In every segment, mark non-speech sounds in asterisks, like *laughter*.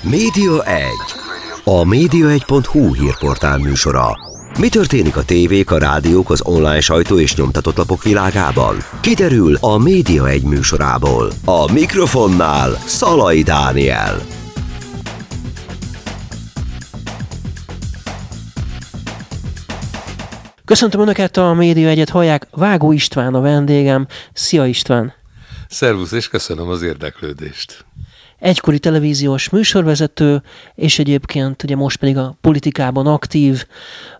Média 1. A média1.hu hírportál műsora. Mi történik a tévék, a rádiók, az online sajtó és nyomtatott lapok világában? Kiderül a Média 1 műsorából. A mikrofonnál Szalai Dániel. Köszöntöm Önöket, a Média Egyet hallják. Vágó István a vendégem. Szia István! Szervusz, és köszönöm az érdeklődést. Egykori televíziós műsorvezető, és egyébként ugye most pedig a politikában aktív,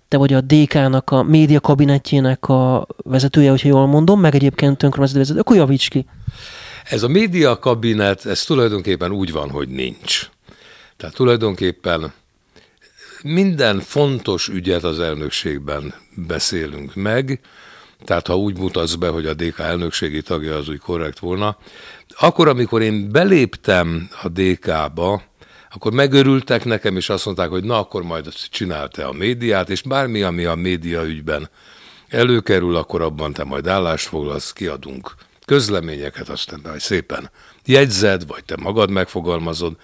te vagy a DK-nak, a média kabinetjének a vezetője, hogyha jól mondom, meg egyébként önkormányzati vezető. Akkor javíts ki. Ez a média kabinet, ez tulajdonképpen úgy van, hogy nincs. Tehát tulajdonképpen minden fontos ügyet az elnökségben beszélünk meg, tehát ha úgy mutatsz be, hogy a DK elnökségi tagja az úgy korrekt volna. Akkor, amikor én beléptem a DK-ba, akkor megörültek nekem, és azt mondták, hogy na, akkor majd csinálta a médiát, és bármi, ami a média ügyben előkerül, akkor abban te majd állást foglalsz, kiadunk közleményeket, aztán majd szépen jegyzed, vagy te magad megfogalmazod,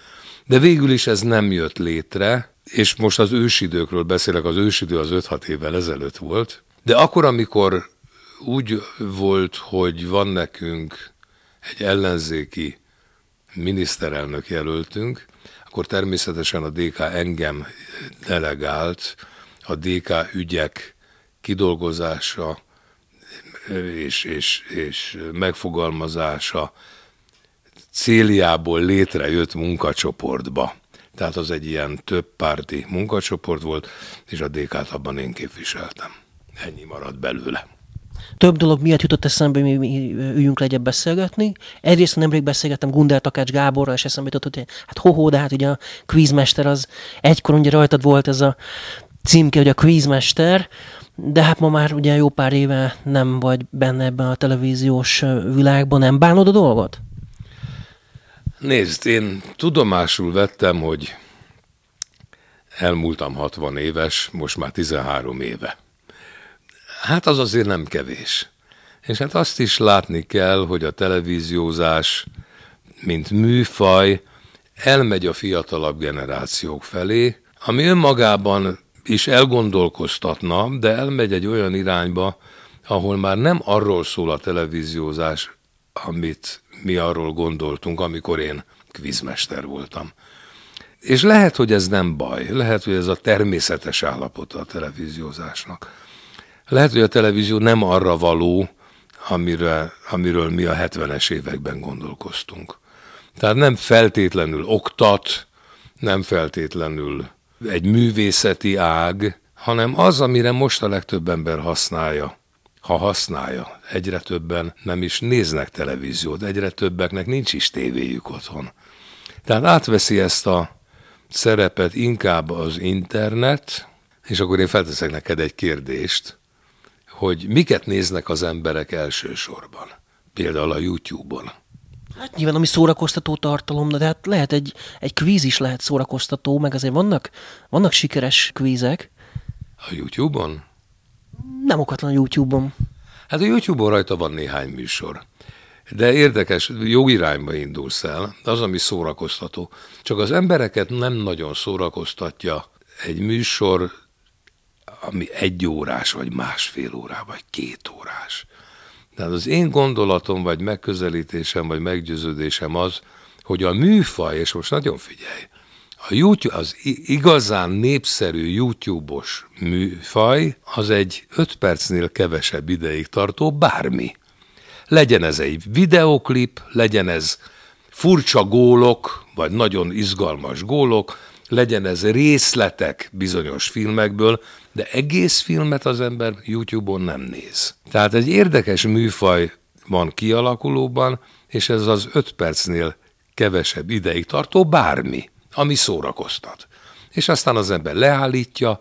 de végül is ez nem jött létre, és most az ősidőkről beszélek, az ősidő az 5-6 évvel ezelőtt volt, de akkor, amikor úgy volt, hogy van nekünk egy ellenzéki miniszterelnök jelöltünk, akkor természetesen a DK engem delegált a DK ügyek kidolgozása és, és, és megfogalmazása céljából létrejött munkacsoportba. Tehát az egy ilyen több párti munkacsoport volt, és a DK-t abban én képviseltem. Ennyi maradt belőle. Több dolog miatt jutott eszembe, hogy mi üljünk le egyet beszélgetni. Egyrészt nemrég beszélgettem Gundel Takács Gáborral, és eszembe jutott, hogy hát hoho, de hát ugye a quizmester az egykor ugye rajtad volt ez a címke, hogy a quizmester, de hát ma már ugye jó pár éve nem vagy benne ebben a televíziós világban, nem bánod a dolgot? Nézd, én tudomásul vettem, hogy elmúltam 60 éves, most már 13 éve. Hát az azért nem kevés. És hát azt is látni kell, hogy a televíziózás, mint műfaj, elmegy a fiatalabb generációk felé, ami önmagában is elgondolkoztatna, de elmegy egy olyan irányba, ahol már nem arról szól a televíziózás, amit mi arról gondoltunk, amikor én kvizmester voltam. És lehet, hogy ez nem baj, lehet, hogy ez a természetes állapota a televíziózásnak. Lehet, hogy a televízió nem arra való, amire, amiről mi a 70-es években gondolkoztunk. Tehát nem feltétlenül oktat, nem feltétlenül egy művészeti ág, hanem az, amire most a legtöbb ember használja. Ha használja, egyre többen nem is néznek televíziót, egyre többeknek nincs is tévéjük otthon. Tehát átveszi ezt a szerepet inkább az internet, és akkor én felteszek neked egy kérdést, hogy miket néznek az emberek elsősorban, például a YouTube-on. Hát nyilván, ami szórakoztató tartalom, de hát lehet egy, egy kvíz is lehet szórakoztató, meg azért vannak, vannak sikeres kvízek. A YouTube-on? Nem okatlan YouTube-on. Hát a YouTube-on rajta van néhány műsor. De érdekes, jó irányba indulsz el, az, ami szórakoztató. Csak az embereket nem nagyon szórakoztatja egy műsor ami egy órás, vagy másfél órá, vagy két órás. Tehát az én gondolatom, vagy megközelítésem, vagy meggyőződésem az, hogy a műfaj, és most nagyon figyelj, a YouTube, az igazán népszerű YouTube-os műfaj, az egy öt percnél kevesebb ideig tartó bármi. Legyen ez egy videoklip, legyen ez furcsa gólok, vagy nagyon izgalmas gólok, legyen ez részletek bizonyos filmekből, de egész filmet az ember YouTube-on nem néz. Tehát egy érdekes műfaj van kialakulóban, és ez az öt percnél kevesebb ideig tartó bármi, ami szórakoztat. És aztán az ember leállítja,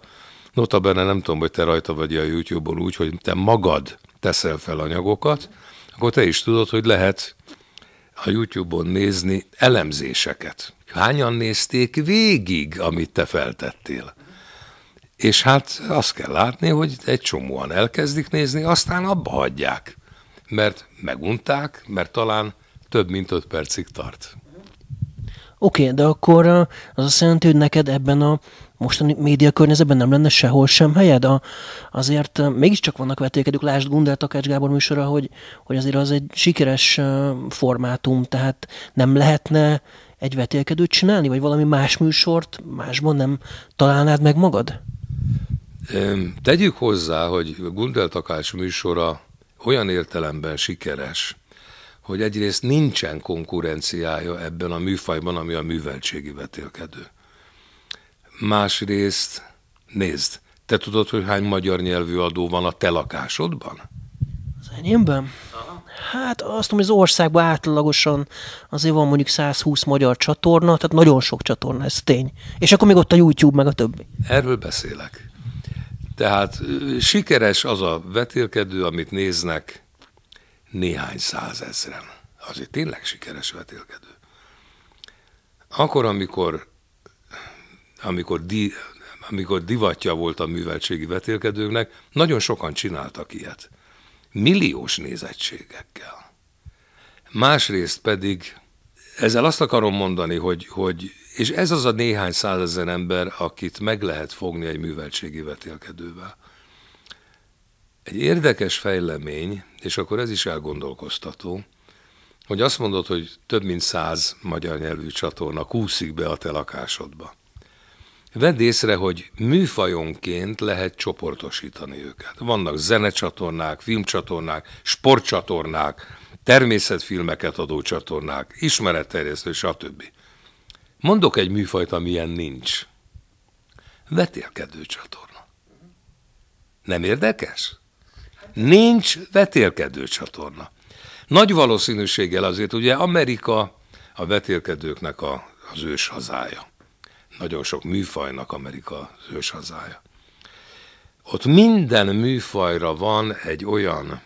notabene nem tudom, hogy te rajta vagy a YouTube-on úgy, hogy te magad teszel fel anyagokat, akkor te is tudod, hogy lehet a YouTube-on nézni elemzéseket. Hányan nézték végig, amit te feltettél? És hát azt kell látni, hogy egy csomóan elkezdik nézni, aztán abba hagyják. Mert megunták, mert talán több mint öt percig tart. Oké, okay, de akkor az azt jelenti, hogy neked ebben a mostani média környezetben nem lenne sehol sem helyed? A, azért mégiscsak vannak vetélkedők, lásd Gundel Takács Gábor műsora, hogy, hogy azért az egy sikeres formátum, tehát nem lehetne egy vetélkedőt csinálni, vagy valami más műsort másban nem találnád meg magad? Tegyük hozzá, hogy Gundel Takács műsora olyan értelemben sikeres, hogy egyrészt nincsen konkurenciája ebben a műfajban, ami a műveltségi vetélkedő. Másrészt, nézd, te tudod, hogy hány magyar nyelvű adó van a te lakásodban? Az enyémben? Hát azt mondom, hogy az országban átlagosan azért van mondjuk 120 magyar csatorna, tehát nagyon sok csatorna, ez tény. És akkor még ott a YouTube, meg a többi. Erről beszélek. Tehát sikeres az a vetélkedő, amit néznek néhány százezren. Azért tényleg sikeres vetélkedő. Akkor, amikor, amikor, di, amikor divatja volt a műveltségi vetélkedőknek, nagyon sokan csináltak ilyet. Milliós nézettségekkel. Másrészt pedig ezzel azt akarom mondani, hogy, hogy és ez az a néhány százezer ember, akit meg lehet fogni egy műveltségi vetélkedővel. Egy érdekes fejlemény, és akkor ez is elgondolkoztató, hogy azt mondod, hogy több mint száz magyar nyelvű csatorna kúszik be a te lakásodba. Vedd észre, hogy műfajonként lehet csoportosítani őket. Vannak zenecsatornák, filmcsatornák, sportcsatornák, természetfilmeket adó csatornák, ismeretterjesztő, stb. Mondok egy műfajt, amilyen nincs. Vetélkedő csatorna. Nem érdekes? Nincs vetélkedő csatorna. Nagy valószínűséggel azért ugye Amerika a vetélkedőknek a, az ős hazája. Nagyon sok műfajnak Amerika az ős hazája. Ott minden műfajra van egy olyan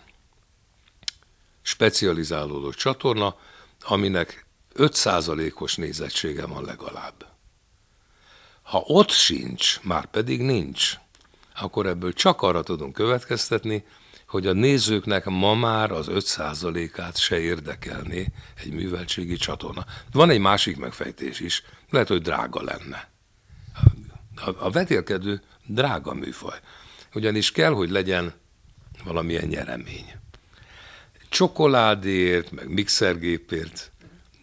specializálódó csatorna, aminek 5%-os nézettsége van legalább. Ha ott sincs, már pedig nincs, akkor ebből csak arra tudunk következtetni, hogy a nézőknek ma már az 5%-át se érdekelné egy műveltségi csatorna. Van egy másik megfejtés is, lehet, hogy drága lenne. A, vetélkedő drága műfaj, ugyanis kell, hogy legyen valamilyen nyeremény. Csokoládért, meg mixergépért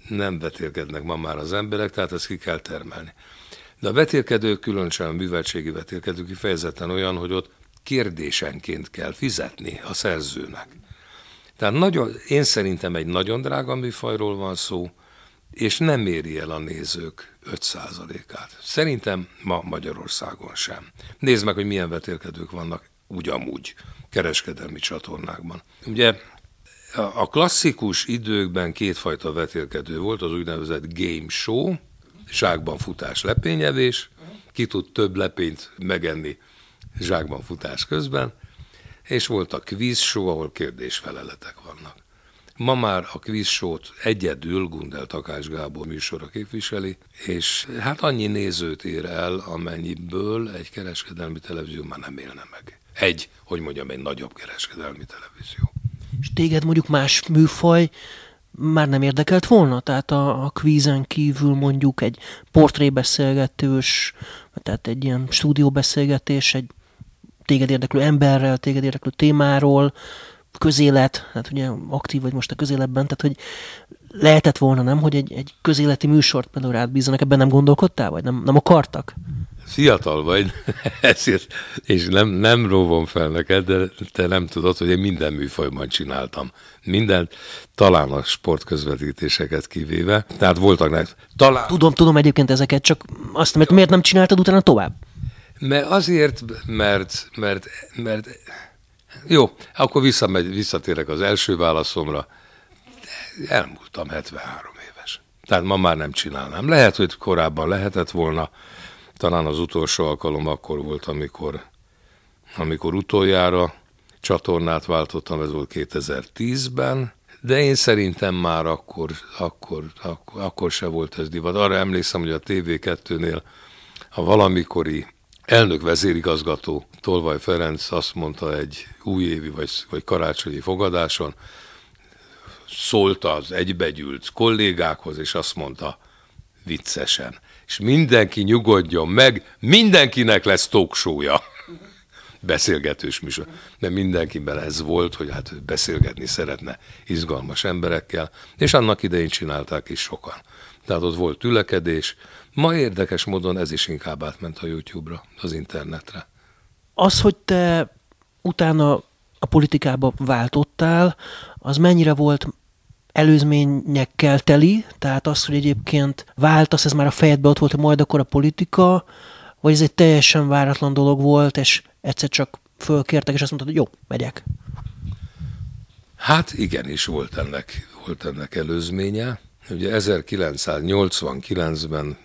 nem vetélkednek ma már az emberek, tehát ezt ki kell termelni. De a vetélkedő, különösen a műveltségi vetélkedő kifejezetten olyan, hogy ott kérdésenként kell fizetni a szerzőnek. Tehát nagyon, én szerintem egy nagyon drága műfajról van szó, és nem éri el a nézők 5%-át. Szerintem ma Magyarországon sem. Nézd meg, hogy milyen vetélkedők vannak ugyanúgy kereskedelmi csatornákban. Ugye a klasszikus időkben kétfajta vetélkedő volt, az úgynevezett game show, zsákban futás, lepényevés, ki tud több lepényt megenni zsákban futás közben, és volt a quiz show, ahol kérdésfeleletek vannak. Ma már a quiz show-t egyedül Gundel Takács Gábor műsora képviseli, és hát annyi nézőt ér el, amennyiből egy kereskedelmi televízió már nem élne meg. Egy, hogy mondjam, egy nagyobb kereskedelmi televízió. És téged mondjuk más műfaj már nem érdekelt volna? Tehát a, a kvízen kívül mondjuk egy portrébeszélgetős, tehát egy ilyen stúdióbeszélgetés, egy téged érdeklő emberrel, téged érdeklő témáról, közélet, hát ugye aktív vagy most a közéletben, tehát hogy lehetett volna, nem, hogy egy, egy közéleti műsort például rád bízzanak, ebben nem gondolkodtál, vagy nem, nem akartak? Fiatal vagy, *laughs* ezért, és nem, nem róvom fel neked, de te nem tudod, hogy én minden műfajban csináltam. Minden, talán a sportközvetítéseket kivéve. Tehát voltak nek. Talán... Tudom, tudom egyébként ezeket, csak azt, mert miért nem csináltad utána tovább? Mert azért, mert, mert, mert jó, akkor visszamegy, visszatérek az első válaszomra. Elmúltam 73 éves. Tehát ma már nem csinálnám. Lehet, hogy korábban lehetett volna, talán az utolsó alkalom akkor volt, amikor, amikor utoljára csatornát váltottam, ez volt 2010-ben, de én szerintem már akkor, akkor, akkor, akkor se volt ez divat. Arra emlékszem, hogy a TV2-nél a valamikori elnök vezérigazgató Tolvaj Ferenc azt mondta egy újévi vagy, vagy karácsonyi fogadáson, szólt az egybegyűlt kollégákhoz, és azt mondta, viccesen. És mindenki nyugodjon meg, mindenkinek lesz talkshow-ja. Beszélgetős műsor. Mert mindenkiben ez volt, hogy hát beszélgetni szeretne izgalmas emberekkel, és annak idején csinálták is sokan. Tehát ott volt tülekedés. Ma érdekes módon ez is inkább átment a YouTube-ra, az internetre. Az, hogy te utána a politikába váltottál, az mennyire volt előzményekkel teli, tehát az, hogy egyébként váltasz, ez már a fejedbe ott volt, hogy majd akkor a politika, vagy ez egy teljesen váratlan dolog volt, és egyszer csak fölkértek, és azt mondtad, hogy jó, megyek. Hát igenis volt ennek, volt ennek előzménye. Ugye 1989-ben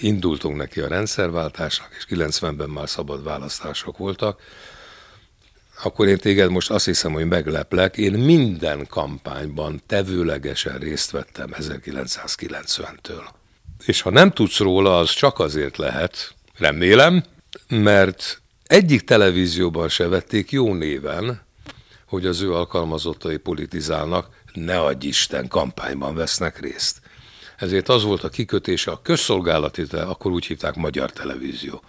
indultunk neki a rendszerváltásnak, és 90-ben már szabad választások voltak. Akkor én téged most azt hiszem, hogy megleplek. Én minden kampányban tevőlegesen részt vettem 1990-től. És ha nem tudsz róla, az csak azért lehet, remélem, mert egyik televízióban se vették jó néven, hogy az ő alkalmazottai politizálnak, ne adj Isten, kampányban vesznek részt. Ezért az volt a kikötése a közszolgálati, akkor úgy hívták Magyar Televízió.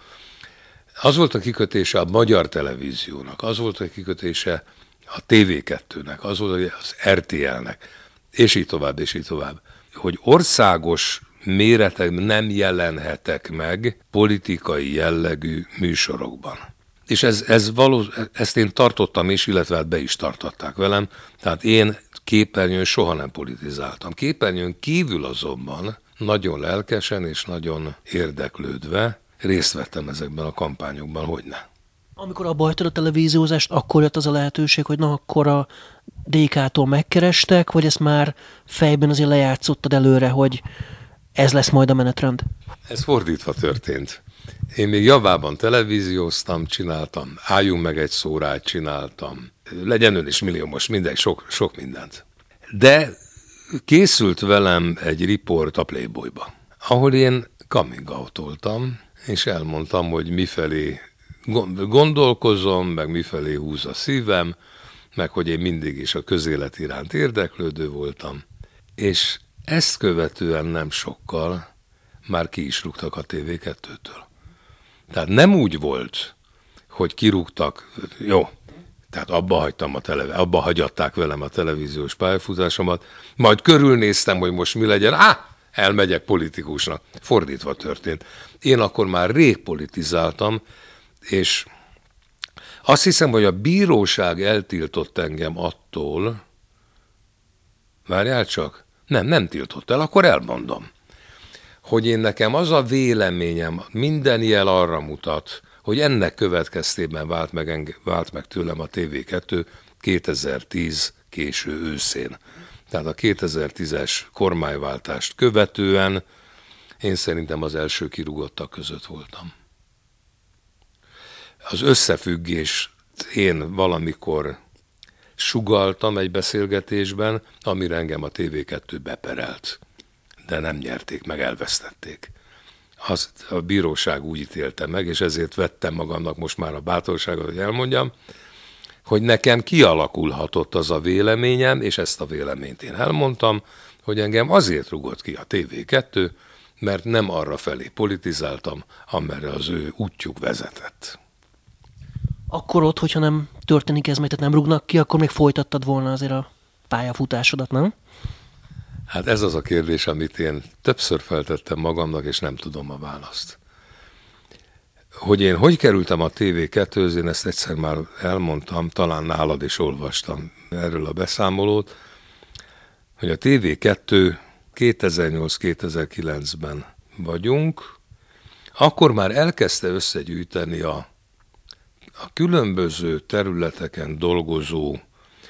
Az volt a kikötése a Magyar Televíziónak, az volt a kikötése a TV2-nek, az volt az RTL-nek, és így tovább, és így tovább. Hogy országos méretekben nem jelenhetek meg politikai jellegű műsorokban. És ez, ez való, ezt én tartottam is, illetve hát be is tartották velem. Tehát én képernyőn soha nem politizáltam. Képernyőn kívül azonban nagyon lelkesen és nagyon érdeklődve részt vettem ezekben a kampányokban, hogy ne. Amikor abba hagytad a televíziózást, akkor jött az a lehetőség, hogy na akkor a DK-tól megkerestek, vagy ezt már fejben azért lejátszottad előre, hogy ez lesz majd a menetrend? Ez fordítva történt. Én még javában televízióztam, csináltam, álljunk meg egy szórát, csináltam. Legyen ön is millió, most mindegy, sok, sok mindent. De készült velem egy riport a Playboyba, ahol én coming out és elmondtam, hogy mifelé gondolkozom, meg mifelé húz a szívem, meg hogy én mindig is a közélet iránt érdeklődő voltam. És ezt követően nem sokkal már ki is rúgtak a TV2-től. Tehát nem úgy volt, hogy kirúgtak, jó, tehát abba hagytam a tele, abba hagyatták velem a televíziós pályafutásomat, majd körülnéztem, hogy most mi legyen, á, elmegyek politikusnak. Fordítva történt. Én akkor már rég politizáltam, és azt hiszem, hogy a bíróság eltiltott engem attól, várjál csak, nem, nem tiltott el, akkor elmondom hogy én nekem az a véleményem, minden jel arra mutat, hogy ennek következtében vált meg, vált meg tőlem a TV2 2010 késő őszén. Tehát a 2010-es kormányváltást követően én szerintem az első kirúgottak között voltam. Az összefüggés én valamikor sugaltam egy beszélgetésben, amire engem a TV2 beperelt de nem nyerték meg, elvesztették. Azt a bíróság úgy ítélte meg, és ezért vettem magamnak most már a bátorságot, hogy elmondjam, hogy nekem kialakulhatott az a véleményem, és ezt a véleményt én elmondtam, hogy engem azért rugott ki a TV2, mert nem arra felé politizáltam, amerre az ő útjuk vezetett. Akkor ott, hogyha nem történik ez, mert nem rugnak ki, akkor még folytattad volna azért a pályafutásodat, nem? Hát ez az a kérdés, amit én többször feltettem magamnak, és nem tudom a választ. Hogy én hogy kerültem a tv 2 én ezt egyszer már elmondtam, talán nálad is olvastam erről a beszámolót, hogy a TV2 2008-2009-ben vagyunk, akkor már elkezdte összegyűjteni a, a különböző területeken dolgozó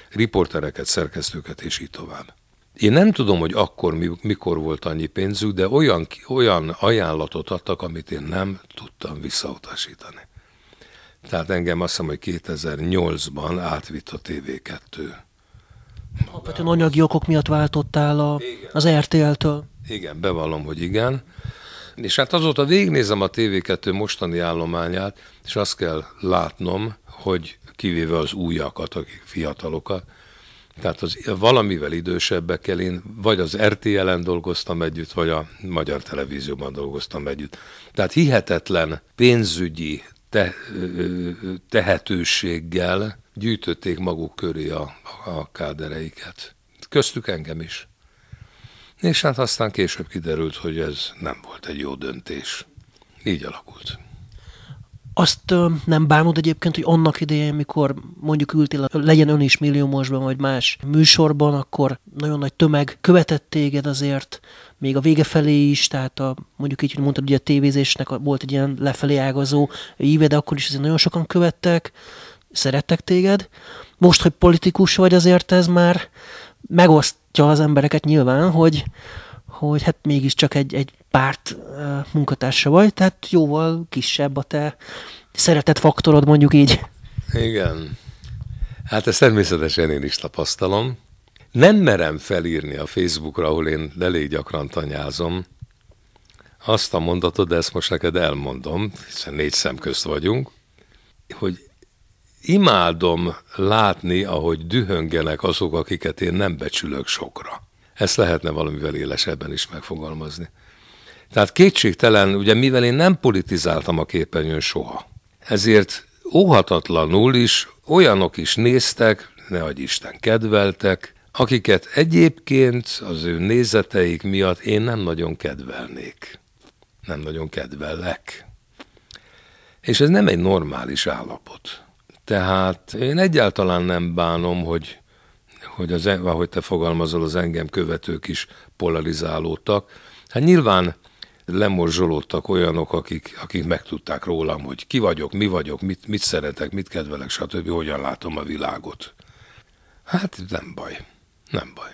riportereket, szerkesztőket, és így tovább. Én nem tudom, hogy akkor mikor volt annyi pénzük, de olyan, olyan ajánlatot adtak, amit én nem tudtam visszautasítani. Tehát engem azt hiszem, hogy 2008-ban átvitt a TV2. Alapvetően anyagi okok miatt váltottál a, az RTL-től? Igen, bevallom, hogy igen. És hát azóta végignézem a TV2 mostani állományát, és azt kell látnom, hogy kivéve az újakat, akik fiatalokat, Tehát az valamivel idősebbekkel én vagy az RTL-en dolgoztam együtt, vagy a Magyar Televízióban dolgoztam együtt. Tehát hihetetlen pénzügyi te, tehetőséggel gyűjtötték maguk köré a, a kádereiket. Köztük engem is. És hát aztán később kiderült, hogy ez nem volt egy jó döntés. Így alakult. Azt ö, nem bánod egyébként, hogy annak idején, mikor mondjuk ültél, legyen ön is milliómosban, vagy más műsorban, akkor nagyon nagy tömeg követett téged azért, még a vége felé is, tehát a, mondjuk így, hogy mondtad, hogy a tévézésnek volt egy ilyen lefelé ágazó íve, de akkor is azért nagyon sokan követtek, szerettek téged. Most, hogy politikus vagy, azért ez már megosztja az embereket nyilván, hogy, hogy hát mégiscsak egy, egy párt munkatársa vagy, tehát jóval kisebb a te szeretett faktorod, mondjuk így. Igen. Hát ezt természetesen én is tapasztalom. Nem merem felírni a Facebookra, ahol én elég gyakran tanyázom, azt a mondatot, de ezt most neked elmondom, hiszen négy szem közt vagyunk, hogy imádom látni, ahogy dühöngenek azok, akiket én nem becsülök sokra. Ezt lehetne valamivel élesebben is megfogalmazni. Tehát kétségtelen, ugye mivel én nem politizáltam a képernyőn soha, ezért óhatatlanul is olyanok is néztek, ne adj Isten, kedveltek, akiket egyébként az ő nézeteik miatt én nem nagyon kedvelnék. Nem nagyon kedvellek. És ez nem egy normális állapot. Tehát én egyáltalán nem bánom, hogy, hogy az, ahogy te fogalmazol, az engem követők is polarizálódtak. Hát nyilván lemorzsolódtak olyanok, akik, akik megtudták rólam, hogy ki vagyok, mi vagyok, mit, mit szeretek, mit kedvelek, stb., hogyan látom a világot. Hát nem baj, nem baj.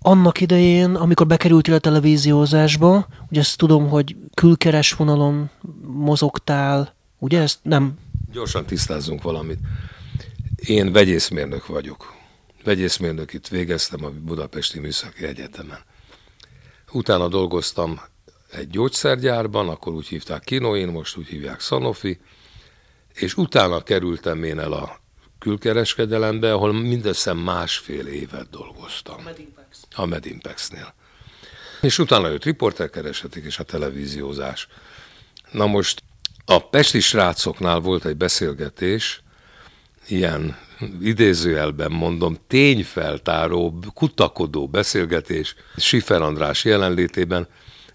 Annak idején, amikor bekerültél a televíziózásba, ugye ezt tudom, hogy külkeres vonalon mozogtál, ugye ezt nem Gyorsan tisztázzunk valamit. Én vegyészmérnök vagyok. Vegyészmérnökit végeztem a Budapesti Műszaki Egyetemen. Utána dolgoztam egy gyógyszergyárban, akkor úgy hívták Kinoin, most úgy hívják Sanofi, és utána kerültem én el a külkereskedelembe, ahol mindössze másfél évet dolgoztam. A Medimpex. A Medimpexnél. És utána jött riporterkeresetik és a televíziózás. Na most a pesti srácoknál volt egy beszélgetés, ilyen idézőjelben mondom, tényfeltáró, kutakodó beszélgetés Sifer András jelenlétében,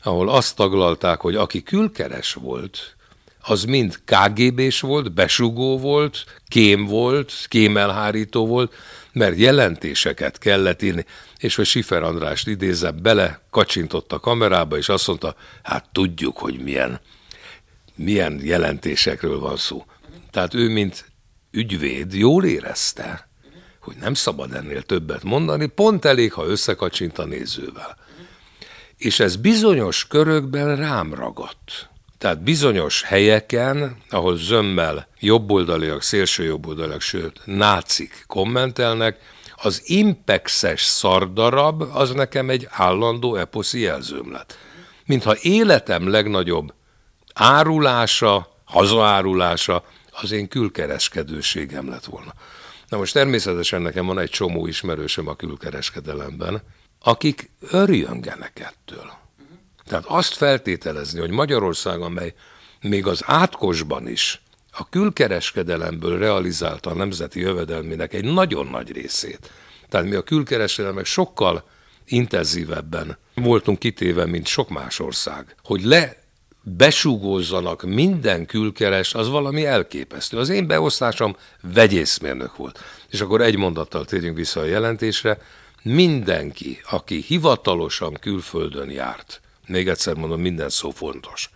ahol azt taglalták, hogy aki külkeres volt, az mind KGB-s volt, besugó volt, kém volt, kémelhárító volt, mert jelentéseket kellett írni, és hogy Sifer Andrást idézem, bele kacsintott a kamerába, és azt mondta, hát tudjuk, hogy milyen milyen jelentésekről van szó. Tehát ő, mint ügyvéd, jól érezte, hogy nem szabad ennél többet mondani, pont elég, ha összekacsint a nézővel. És ez bizonyos körökben rám ragadt. Tehát bizonyos helyeken, ahol zömmel jobboldaliak, szélső jobboldaliak, sőt, nácik kommentelnek, az impexes szardarab az nekem egy állandó eposzi jelzőm lett. Mintha életem legnagyobb árulása, hazaárulása az én külkereskedőségem lett volna. Na most természetesen nekem van egy csomó ismerősöm a külkereskedelemben, akik örjöngenek ettől. Tehát azt feltételezni, hogy Magyarország, amely még az átkosban is a külkereskedelemből realizálta a nemzeti jövedelmének egy nagyon nagy részét. Tehát mi a külkereskedelmek sokkal intenzívebben voltunk kitéve, mint sok más ország, hogy le besugózzanak minden külkeres, az valami elképesztő. Az én beosztásom vegyészmérnök volt. És akkor egy mondattal térjünk vissza a jelentésre. Mindenki, aki hivatalosan külföldön járt, még egyszer mondom, minden szó fontos,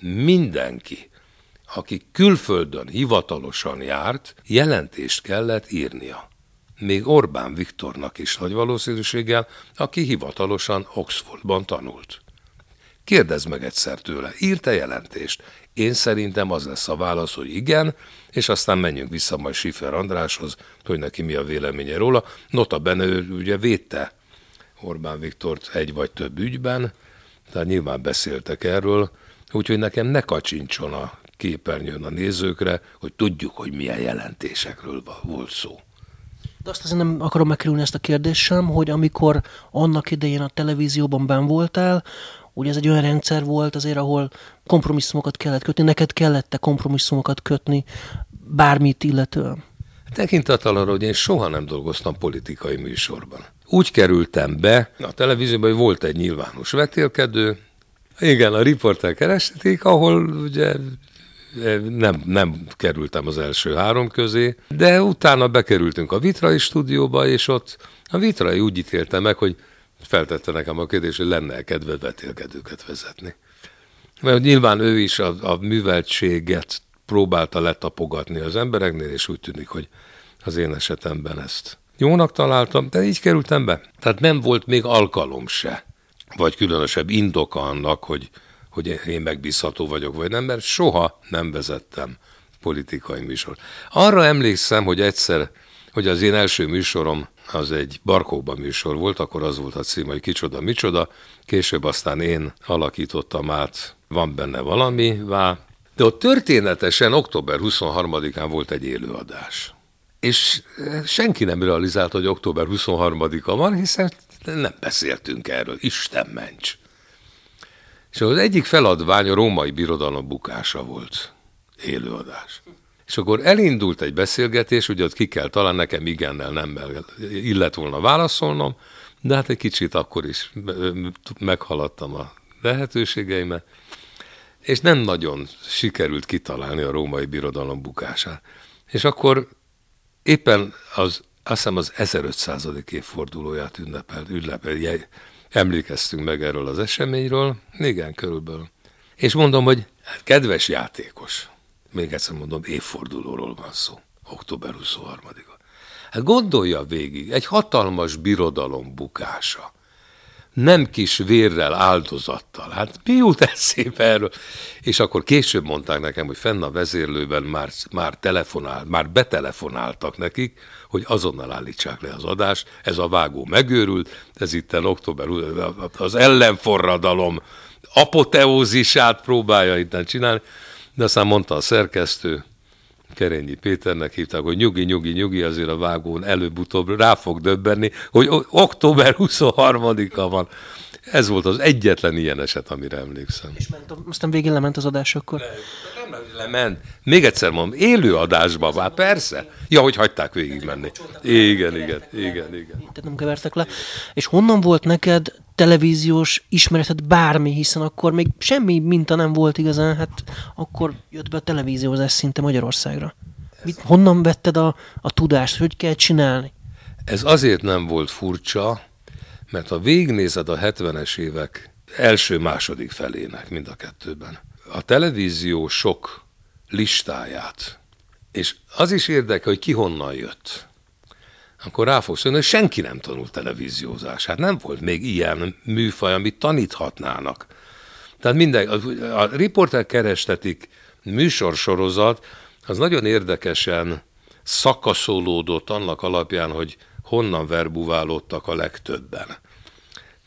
mindenki, aki külföldön hivatalosan járt, jelentést kellett írnia. Még Orbán Viktornak is nagy valószínűséggel, aki hivatalosan Oxfordban tanult. Kérdezd meg egyszer tőle, írta jelentést? Én szerintem az lesz a válasz, hogy igen, és aztán menjünk vissza majd Sifer Andráshoz, hogy neki mi a véleménye róla. Nota benne ő ugye védte Orbán Viktort egy vagy több ügyben, tehát nyilván beszéltek erről, úgyhogy nekem ne kacsincson a képernyőn a nézőkre, hogy tudjuk, hogy milyen jelentésekről volt szó. De azt azért nem akarom megkerülni ezt a kérdést sem, hogy amikor annak idején a televízióban ben voltál, ugye ez egy olyan rendszer volt azért, ahol kompromisszumokat kellett kötni, neked kellett kompromisszumokat kötni bármit illetően. Tekintettel arra, hogy én soha nem dolgoztam politikai műsorban. Úgy kerültem be a televízióban, volt egy nyilvános vetélkedő, igen, a riporter keresték, ahol ugye nem, nem kerültem az első három közé, de utána bekerültünk a Vitrai stúdióba, és ott a Vitrai úgy ítélte meg, hogy feltette nekem a kérdést, hogy lenne kedve vetélkedőket vezetni. Mert nyilván ő is a, a műveltséget próbálta letapogatni az embereknél, és úgy tűnik, hogy az én esetemben ezt jónak találtam, de így kerültem be. Tehát nem volt még alkalom se, vagy különösebb indoka annak, hogy, hogy én megbízható vagyok, vagy nem, mert soha nem vezettem politikai műsor. Arra emlékszem, hogy egyszer, hogy az én első műsorom az egy Barkóba műsor volt, akkor az volt a cím, hogy kicsoda, micsoda, később aztán én alakítottam át, van benne valami, vá. De ott történetesen október 23-án volt egy élőadás. És senki nem realizált, hogy október 23-a van, hiszen nem beszéltünk erről, Isten ments. És az egyik feladvány a római birodalom bukása volt, élőadás. És akkor elindult egy beszélgetés, hogy ott ki kell talán nekem igennel, nem illet volna válaszolnom, de hát egy kicsit akkor is meghaladtam a lehetőségeimet, és nem nagyon sikerült kitalálni a római birodalom bukását. És akkor éppen az, azt hiszem az 1500. évfordulóját ünnepel, ünnepel, emlékeztünk meg erről az eseményről, igen, körülbelül. És mondom, hogy hát kedves játékos, még egyszer mondom, évfordulóról van szó, október 23-a. Hát gondolja végig, egy hatalmas birodalom bukása nem kis vérrel, áldozattal. Hát mi jut eszébe erről? És akkor később mondták nekem, hogy fenn a vezérlőben már, már telefonál, már betelefonáltak nekik, hogy azonnal állítsák le az adást. Ez a vágó megőrült, ez itt október, az ellenforradalom apoteózisát próbálja itt csinálni. De aztán mondta a szerkesztő, Kerényi Péternek hívták, hogy nyugi, nyugi, nyugi, azért a vágón előbb-utóbb rá fog döbbenni, hogy október 23-a van. Ez volt az egyetlen ilyen eset, amire emlékszem. És ment, aztán végén lement az adás akkor? Nem, nem lement. Még egyszer mondom, élő adásba vár, persze. Ja, hogy hagyták végig menni. Igen, igen, igen, igen. Tehát nem kevertek le. És honnan volt neked televíziós ismereted bármi, hiszen akkor még semmi minta nem volt igazán, hát akkor jött be a televíziózás szinte Magyarországra. Mit, honnan vetted a, a tudást, hogy kell csinálni? Ez azért nem volt furcsa, mert ha végnézed a 70-es évek első-második felének mind a kettőben, a televízió sok listáját, és az is érdekel, hogy ki honnan jött akkor rá fogsz jönni, hogy senki nem tanult televíziózás. Hát nem volt még ilyen műfaj, amit taníthatnának. Tehát minden, a, a riporter kerestetik műsorsorozat, az nagyon érdekesen szakaszolódott annak alapján, hogy honnan verbuválódtak a legtöbben.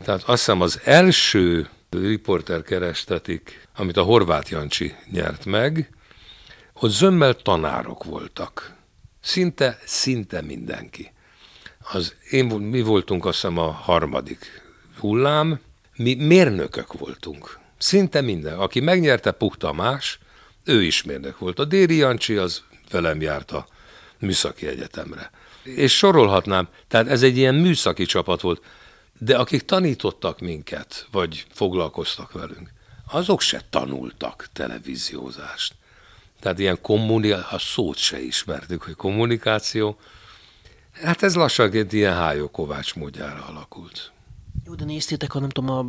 Tehát azt hiszem az első riporter kerestetik, amit a Horváth Jancsi nyert meg, ott zömmel tanárok voltak. Szinte, szinte mindenki az én, mi voltunk azt hiszem a harmadik hullám, mi mérnökök voltunk. Szinte minden. Aki megnyerte Puk Tamás, ő is mérnök volt. A Déri Jancsi az velem járt a műszaki egyetemre. És sorolhatnám, tehát ez egy ilyen műszaki csapat volt, de akik tanítottak minket, vagy foglalkoztak velünk, azok se tanultak televíziózást. Tehát ilyen kommunikáció, a szót se ismertük, hogy kommunikáció, Hát ez lassan ilyen Hájó Kovács módjára alakult. Jó, de néztétek, ha nem tudom, a,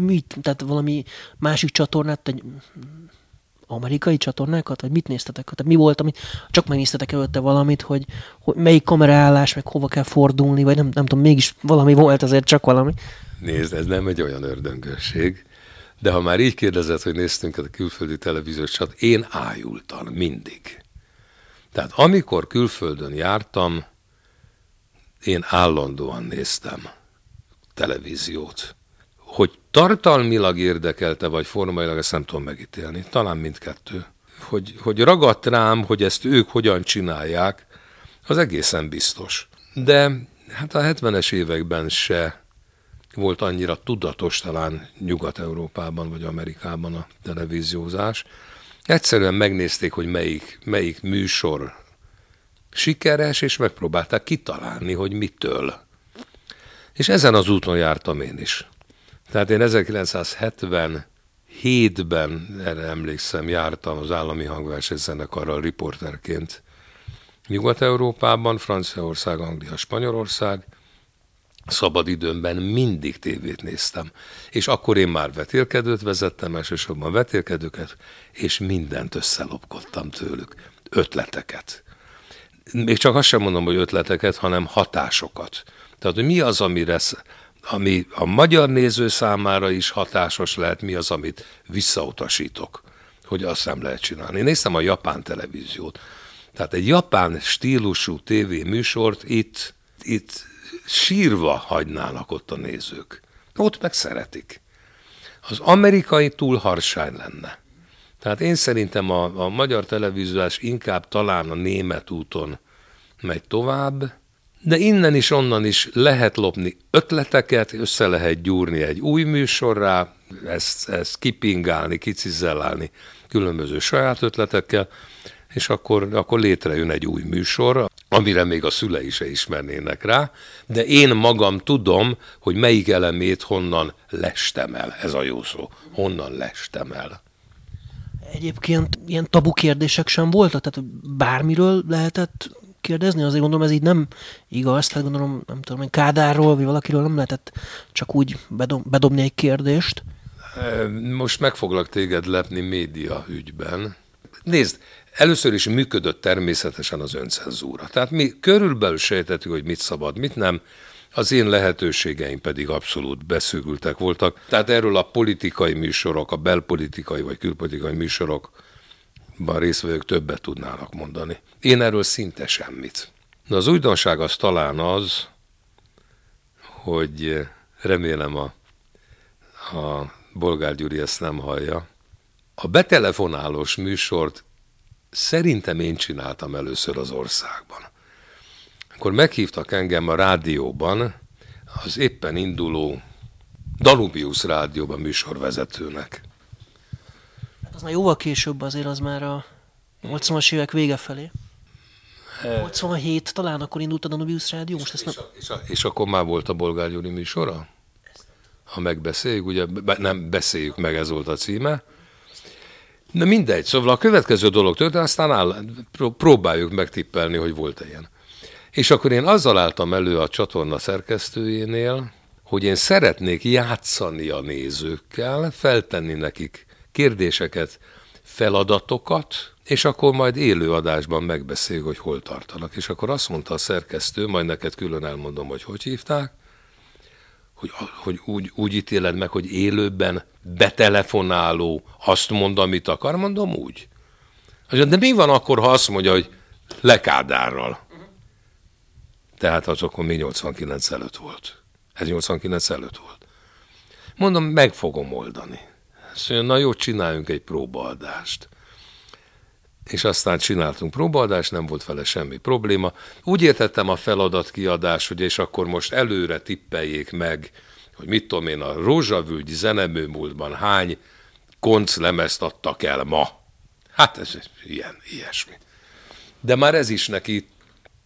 mit, tehát valami másik csatornát, egy amerikai csatornákat, vagy mit néztetek? Tehát mi volt, amit csak megnéztetek előtte valamit, hogy, hogy melyik kameraállás, meg hova kell fordulni, vagy nem, nem tudom, mégis valami volt azért, csak valami. Nézd, ez nem egy olyan ördöngösség, de ha már így kérdezed, hogy néztünk a külföldi televíziós csat, én ájultam mindig. Tehát amikor külföldön jártam, én állandóan néztem televíziót. Hogy tartalmilag érdekelte, vagy formailag, ezt nem tudom megítélni. Talán mindkettő. Hogy, hogy ragadt rám, hogy ezt ők hogyan csinálják, Az egészen biztos. De hát a 70-es években se volt annyira tudatos talán Nyugat-Európában vagy Amerikában a televíziózás. Egyszerűen megnézték, hogy melyik, melyik műsor sikeres, és megpróbálták kitalálni, hogy mitől. És ezen az úton jártam én is. Tehát én 1977-ben, erre emlékszem, jártam az állami hangversenyzenekarral riporterként Nyugat-Európában, Franciaország, Anglia, Spanyolország, szabad időmben mindig tévét néztem. És akkor én már vetélkedőt vezettem, elsősorban vetélkedőket, és mindent összelopkodtam tőlük. Ötleteket. Még csak azt sem mondom, hogy ötleteket, hanem hatásokat. Tehát, hogy mi az, amire, ami a magyar néző számára is hatásos lehet, mi az, amit visszautasítok, hogy azt nem lehet csinálni. Én néztem a japán televíziót. Tehát egy japán stílusú tévéműsort itt, itt sírva hagynának ott a nézők. Ott meg szeretik. Az amerikai túl harsány lenne. Tehát én szerintem a, a magyar televíziós inkább talán a német úton megy tovább, de innen is, onnan is lehet lopni ötleteket, össze lehet gyúrni egy új műsorrá, ezt, ezt kipingálni, kicizellálni különböző saját ötletekkel, és akkor, akkor létrejön egy új műsor, amire még a szülei se ismernének rá, de én magam tudom, hogy melyik elemét honnan lestem el. Ez a jó szó. Honnan lestem el. Egyébként ilyen tabu kérdések sem voltak? Tehát bármiről lehetett kérdezni? Azért gondolom, ez így nem igaz. Tehát gondolom, nem tudom, Kádárról, vagy valakiről nem lehetett csak úgy bedob, bedobni egy kérdést. Most meg foglak téged lepni média ügyben. Nézd, Először is működött természetesen az öncenzúra. Tehát mi körülbelül sejtettük, hogy mit szabad, mit nem, az én lehetőségeim pedig abszolút beszűkültek voltak. Tehát erről a politikai műsorok, a belpolitikai vagy külpolitikai műsorokban részvevők többet tudnának mondani. Én erről szinte semmit. De az újdonság az talán az, hogy remélem a, a Bolgár Gyuri ezt nem hallja, a betelefonálós műsort szerintem én csináltam először az országban. Akkor meghívtak engem a rádióban, az éppen induló Danubius rádióban műsorvezetőnek. Az már jóval később azért, az már a 80-as évek vége felé. 87 talán akkor indult a Danubius rádió, most ezt nem... És, a, és, a, és akkor már volt a Bolgár Gyuri műsora? Ha megbeszéljük, ugye nem beszéljük meg, ez volt a címe. Na mindegy, szóval a következő dolog történt, aztán áll, próbáljuk megtippelni, hogy volt-e ilyen. És akkor én azzal álltam elő a csatorna szerkesztőjénél, hogy én szeretnék játszani a nézőkkel, feltenni nekik kérdéseket, feladatokat, és akkor majd élő adásban megbeszéljük, hogy hol tartanak. És akkor azt mondta a szerkesztő, majd neked külön elmondom, hogy hogy hívták, hogy, hogy úgy, úgy ítéled meg, hogy élőben betelefonáló azt mond, amit akar, mondom úgy. De mi van akkor, ha azt mondja, hogy lekádárral? Tehát az akkor mi 89 előtt volt. Ez 89 előtt volt. Mondom, meg fogom oldani. Azt mondja, na jó, csináljunk egy próbaadást. És aztán csináltunk próbaadást, nem volt vele semmi probléma. Úgy értettem a feladat kiadás, hogy és akkor most előre tippeljék meg, hogy mit tudom én, a Rózsavölgyi zeneműmúltban hány konc lemezt adtak el ma. Hát ez ilyen, ilyesmi. De már ez is neki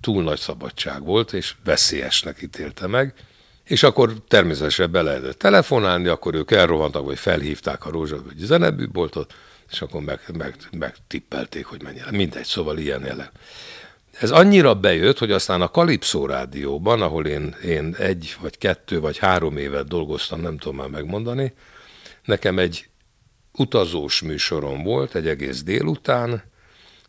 túl nagy szabadság volt, és veszélyesnek ítélte meg, és akkor természetesen be lehetett telefonálni, akkor ők elrohantak, vagy felhívták a Rózsavölgyi zeneműboltot, és akkor meg, meg, megtippelték, hogy mennyire. Mindegy, szóval ilyen jelen. Ez annyira bejött, hogy aztán a Kalipszó rádióban, ahol én, én egy, vagy kettő, vagy három évet dolgoztam, nem tudom már megmondani, nekem egy utazós műsorom volt, egy egész délután,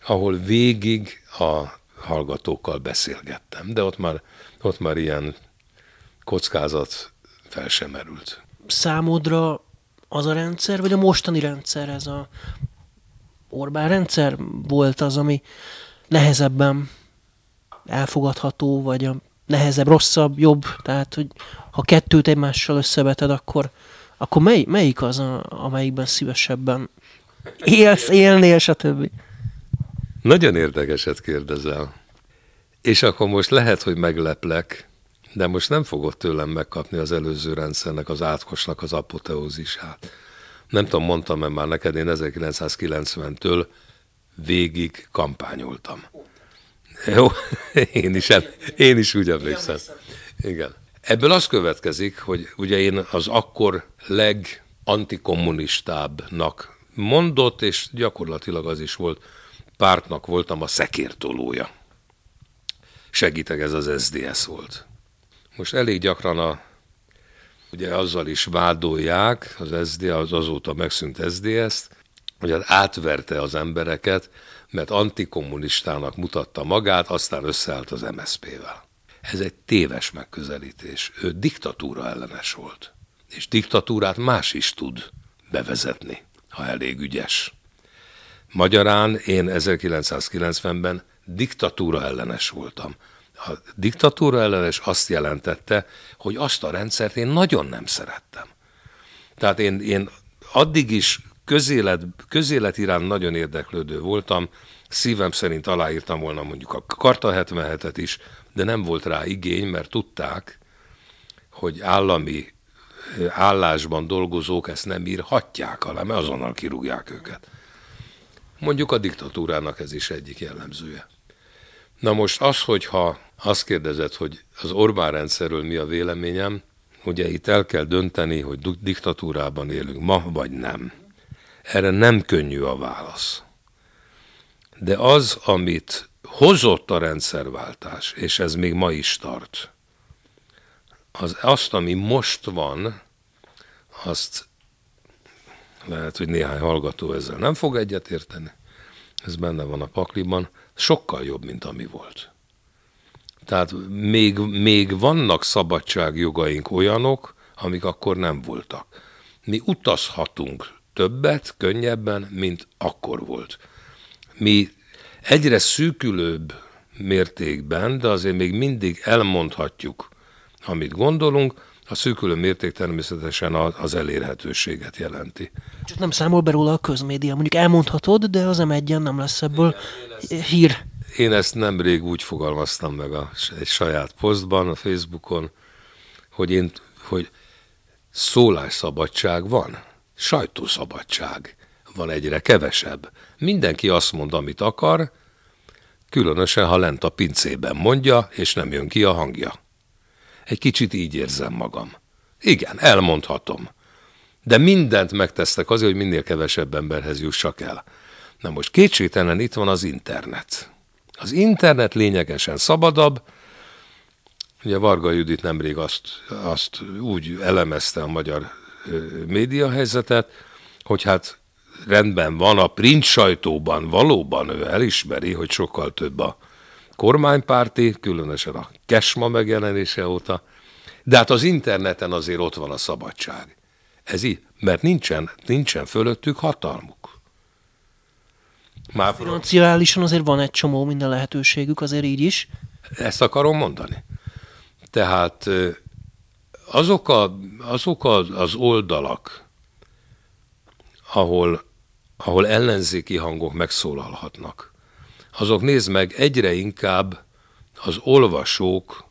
ahol végig a hallgatókkal beszélgettem, de ott már, ott már ilyen kockázat fel sem merült. Számodra az a rendszer, vagy a mostani rendszer, ez a Orbán rendszer volt az, ami nehezebben elfogadható, vagy a nehezebb, rosszabb, jobb, tehát hogy ha kettőt egymással összeveted, akkor, akkor mely, melyik az, a, amelyikben szívesebben élsz, élnél, stb. Nagyon érdekeset kérdezel. És akkor most lehet, hogy megleplek, de most nem fogod tőlem megkapni az előző rendszernek, az átkosnak az apoteózisát. Nem tudom, mondtam-e már neked, én 1990-től végig kampányoltam. Jó, *laughs* én is, el, én is úgy emlékszem. Igen. Ebből az következik, hogy ugye én az akkor legantikommunistábbnak mondott, és gyakorlatilag az is volt, pártnak voltam a szekértolója. Segítek, ez az SDS volt. Most elég gyakran a, ugye azzal is vádolják, az SD, az azóta megszűnt SDS-t, hogy az átverte az embereket, mert antikommunistának mutatta magát, aztán összeállt az MSZP-vel. Ez egy téves megközelítés. Ő diktatúra ellenes volt. És diktatúrát más is tud bevezetni, ha elég ügyes. Magyarán én 1990-ben diktatúra ellenes voltam. A diktatúra ellenes azt jelentette, hogy azt a rendszert én nagyon nem szerettem. Tehát én, én addig is közélet, közélet iránt nagyon érdeklődő voltam, szívem szerint aláírtam volna mondjuk a Karta 77-et is, de nem volt rá igény, mert tudták, hogy állami állásban dolgozók ezt nem írhatják alá, mert azonnal kirúgják őket. Mondjuk a diktatúrának ez is egyik jellemzője. Na most az, hogyha azt kérdezed, hogy az Orbán rendszerről mi a véleményem, ugye itt el kell dönteni, hogy diktatúrában élünk ma, vagy nem. Erre nem könnyű a válasz. De az, amit hozott a rendszerváltás, és ez még ma is tart, az azt, ami most van, azt lehet, hogy néhány hallgató ezzel nem fog egyetérteni, ez benne van a pakliban, sokkal jobb, mint ami volt. Tehát még, még vannak szabadságjogaink olyanok, amik akkor nem voltak. Mi utazhatunk többet, könnyebben, mint akkor volt. Mi egyre szűkülőbb mértékben, de azért még mindig elmondhatjuk, amit gondolunk, a szűkülő mérték természetesen az elérhetőséget jelenti. Csak nem számol be róla a közmédia. Mondjuk elmondhatod, de az m nem lesz ebből Igen, hír. Én ezt nemrég úgy fogalmaztam meg a, egy saját posztban, a Facebookon, hogy én, hogy szólásszabadság van, sajtószabadság van egyre kevesebb. Mindenki azt mond, amit akar, különösen, ha lent a pincében mondja, és nem jön ki a hangja. Egy kicsit így érzem magam. Igen, elmondhatom. De mindent megtesztek azért, hogy minél kevesebb emberhez jussak el. Na most kétségtelen itt van az internet. Az internet lényegesen szabadabb. Ugye Varga Judit nemrég azt, azt úgy elemezte a magyar médiahelyzetet, hogy hát rendben van a print sajtóban, valóban ő elismeri, hogy sokkal több a kormánypárti, különösen a Kesma megjelenése óta, de hát az interneten azért ott van a szabadság. Ez így, mert nincsen, nincsen fölöttük hatalmuk. Már Financiálisan azért van egy csomó minden lehetőségük, azért így is. Ezt akarom mondani. Tehát azok, a, azok az oldalak, ahol, ahol ellenzéki hangok megszólalhatnak, azok nézd meg, egyre inkább az olvasók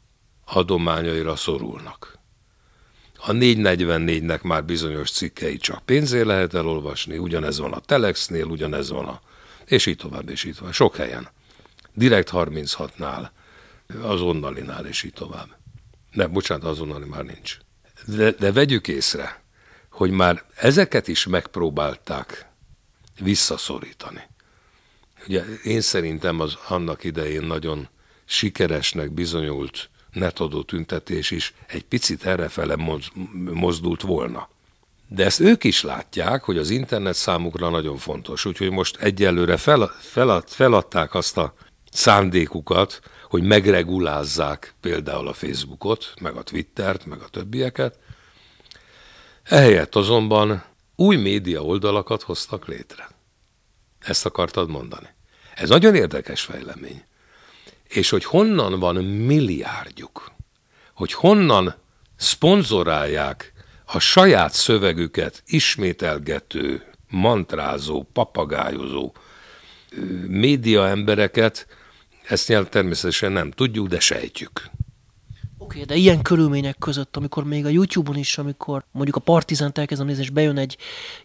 adományaira szorulnak. A 444-nek már bizonyos cikkei csak pénzért lehet elolvasni, ugyanez van a Telexnél, ugyanez van a... és így tovább, és így tovább. Sok helyen. Direkt 36-nál, azonnalinál, és így tovább. Nem, bocsánat, azonnali már nincs. De, de vegyük észre, hogy már ezeket is megpróbálták visszaszorítani. Ugye én szerintem az annak idején nagyon sikeresnek bizonyult netadó tüntetés is egy picit errefele mozdult volna. De ezt ők is látják, hogy az internet számukra nagyon fontos, úgyhogy most egyelőre fel, fel, feladták azt a szándékukat, hogy megregulázzák például a Facebookot, meg a Twittert, meg a többieket. Ehelyett azonban új média oldalakat hoztak létre. Ezt akartad mondani. Ez nagyon érdekes fejlemény. És hogy honnan van milliárdjuk, hogy honnan szponzorálják a saját szövegüket ismételgető, mantrázó, papagájozó média embereket, Ezt nyelv természetesen nem tudjuk, de sejtjük. Oké, okay, de ilyen körülmények között, amikor még a YouTube-on is, amikor mondjuk a Partizánt elkezdem nézni, és bejön egy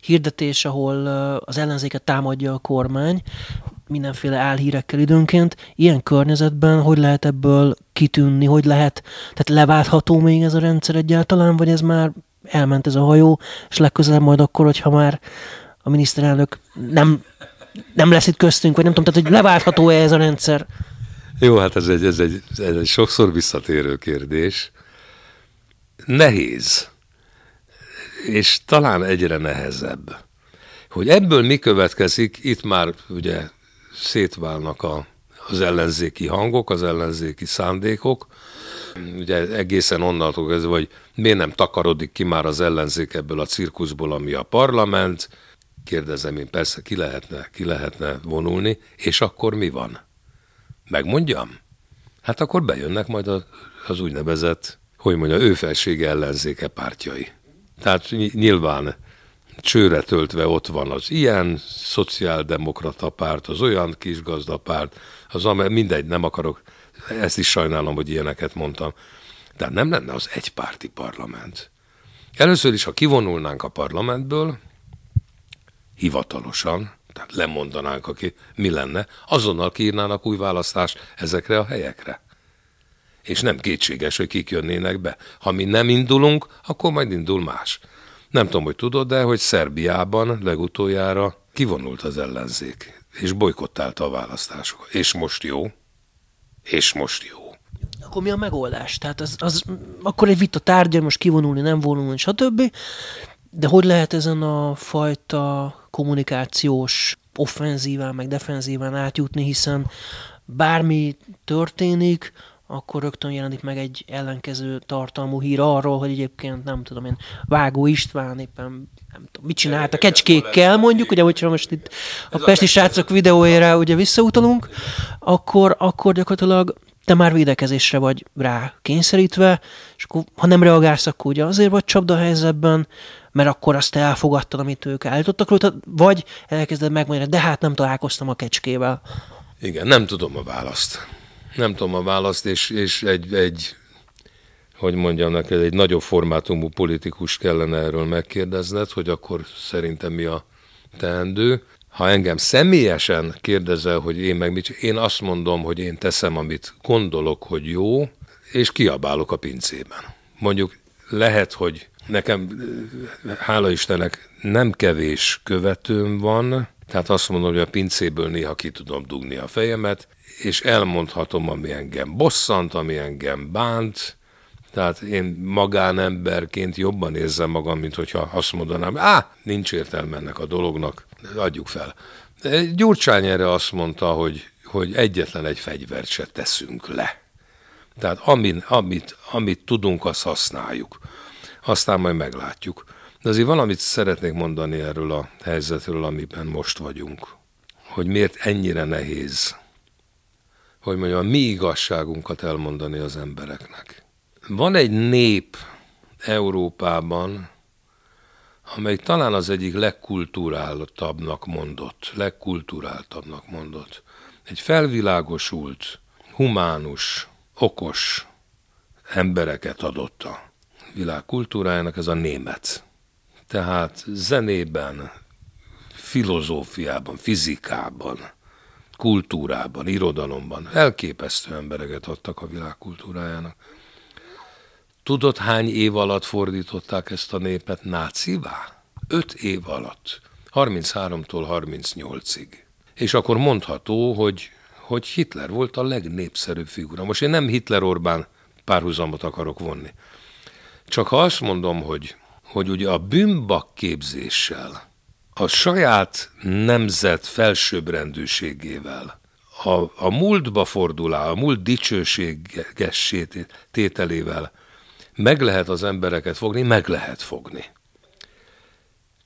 hirdetés, ahol az ellenzéket támadja a kormány, mindenféle álhírekkel időnként, ilyen környezetben hogy lehet ebből kitűnni, hogy lehet, tehát leváltható még ez a rendszer egyáltalán, vagy ez már elment ez a hajó, és legközelebb majd akkor, hogyha már a miniszterelnök nem, nem lesz itt köztünk, vagy nem tudom, tehát hogy leváltható-e ez a rendszer? Jó, hát ez egy, ez, egy, ez egy sokszor visszatérő kérdés. Nehéz, és talán egyre nehezebb. Hogy ebből mi következik, itt már ugye szétválnak a, az ellenzéki hangok, az ellenzéki szándékok. Ugye egészen onnantól kezdve, hogy miért nem takarodik ki már az ellenzék ebből a cirkuszból, ami a parlament. Kérdezem én, persze ki lehetne, ki lehetne vonulni, és akkor mi van? Megmondjam? Hát akkor bejönnek majd az, az úgynevezett, hogy mondja, ő felsége ellenzéke pártjai. Tehát nyilván csőre töltve ott van az ilyen szociáldemokrata párt, az olyan kis gazdapárt, az amely mindegy, nem akarok, ezt is sajnálom, hogy ilyeneket mondtam. De nem lenne az egypárti parlament. Először is, ha kivonulnánk a parlamentből, hivatalosan, tehát lemondanánk, aki mi lenne, azonnal kiírnának új választást ezekre a helyekre. És nem kétséges, hogy kik jönnének be. Ha mi nem indulunk, akkor majd indul más. Nem tudom, hogy tudod, de hogy Szerbiában legutoljára kivonult az ellenzék, és bolykottálta a választásokat. És most jó. És most jó. Akkor mi a megoldás? Tehát az, az akkor egy vita tárgya, most kivonulni, nem vonulni, stb. De hogy lehet ezen a fajta kommunikációs offenzíván, meg defenzíván átjutni, hiszen bármi történik, akkor rögtön jelenik meg egy ellenkező tartalmú hír arról, hogy egyébként nem tudom én, Vágó István éppen nem tudom, mit csinált a kecskékkel, mondjuk, ugye, hogyha most itt a Pesti srácok videójára ugye visszautalunk, akkor, akkor gyakorlatilag te már védekezésre vagy rá kényszerítve, és akkor, ha nem reagálsz, akkor ugye azért vagy csapda helyzetben, mert akkor azt elfogadtad, amit ők állítottak róla, vagy elkezded megmondani, de hát nem találkoztam a kecskével. Igen, nem tudom a választ. Nem tudom a választ, és, és egy, egy, hogy mondjam neked, egy nagyobb formátumú politikus kellene erről megkérdezned, hogy akkor szerintem mi a teendő. Ha engem személyesen kérdezel, hogy én meg mit, én azt mondom, hogy én teszem, amit gondolok, hogy jó, és kiabálok a pincében. Mondjuk lehet, hogy nekem, hála Istennek, nem kevés követőm van, tehát azt mondom, hogy a pincéből néha ki tudom dugni a fejemet, és elmondhatom, ami engem bosszant, ami engem bánt, tehát én magánemberként jobban érzem magam, mint hogyha azt mondanám, á, nincs értelme ennek a dolognak, adjuk fel. Gyurcsány erre azt mondta, hogy, hogy egyetlen egy fegyvert se teszünk le. Tehát amit, amit, amit tudunk, azt használjuk. Aztán majd meglátjuk. De azért valamit szeretnék mondani erről a helyzetről, amiben most vagyunk. Hogy miért ennyire nehéz hogy mondjam, a mi igazságunkat elmondani az embereknek. Van egy nép Európában, amely talán az egyik legkulturáltabbnak mondott, legkulturáltabbnak mondott. Egy felvilágosult, humánus, okos embereket adott a világ kultúrájának, ez a német. Tehát zenében, filozófiában, fizikában, kultúrában, irodalomban. Elképesztő embereket adtak a világ kultúrájának. Tudod, hány év alatt fordították ezt a népet nácivá? Öt év alatt. 33-tól 38-ig. És akkor mondható, hogy, hogy Hitler volt a legnépszerűbb figura. Most én nem Hitler-Orbán párhuzamot akarok vonni. Csak ha azt mondom, hogy, hogy ugye a bűnbak képzéssel a saját nemzet felsőbbrendűségével, a, a múltba fordulá, a múlt dicsőségessé tételével meg lehet az embereket fogni, meg lehet fogni.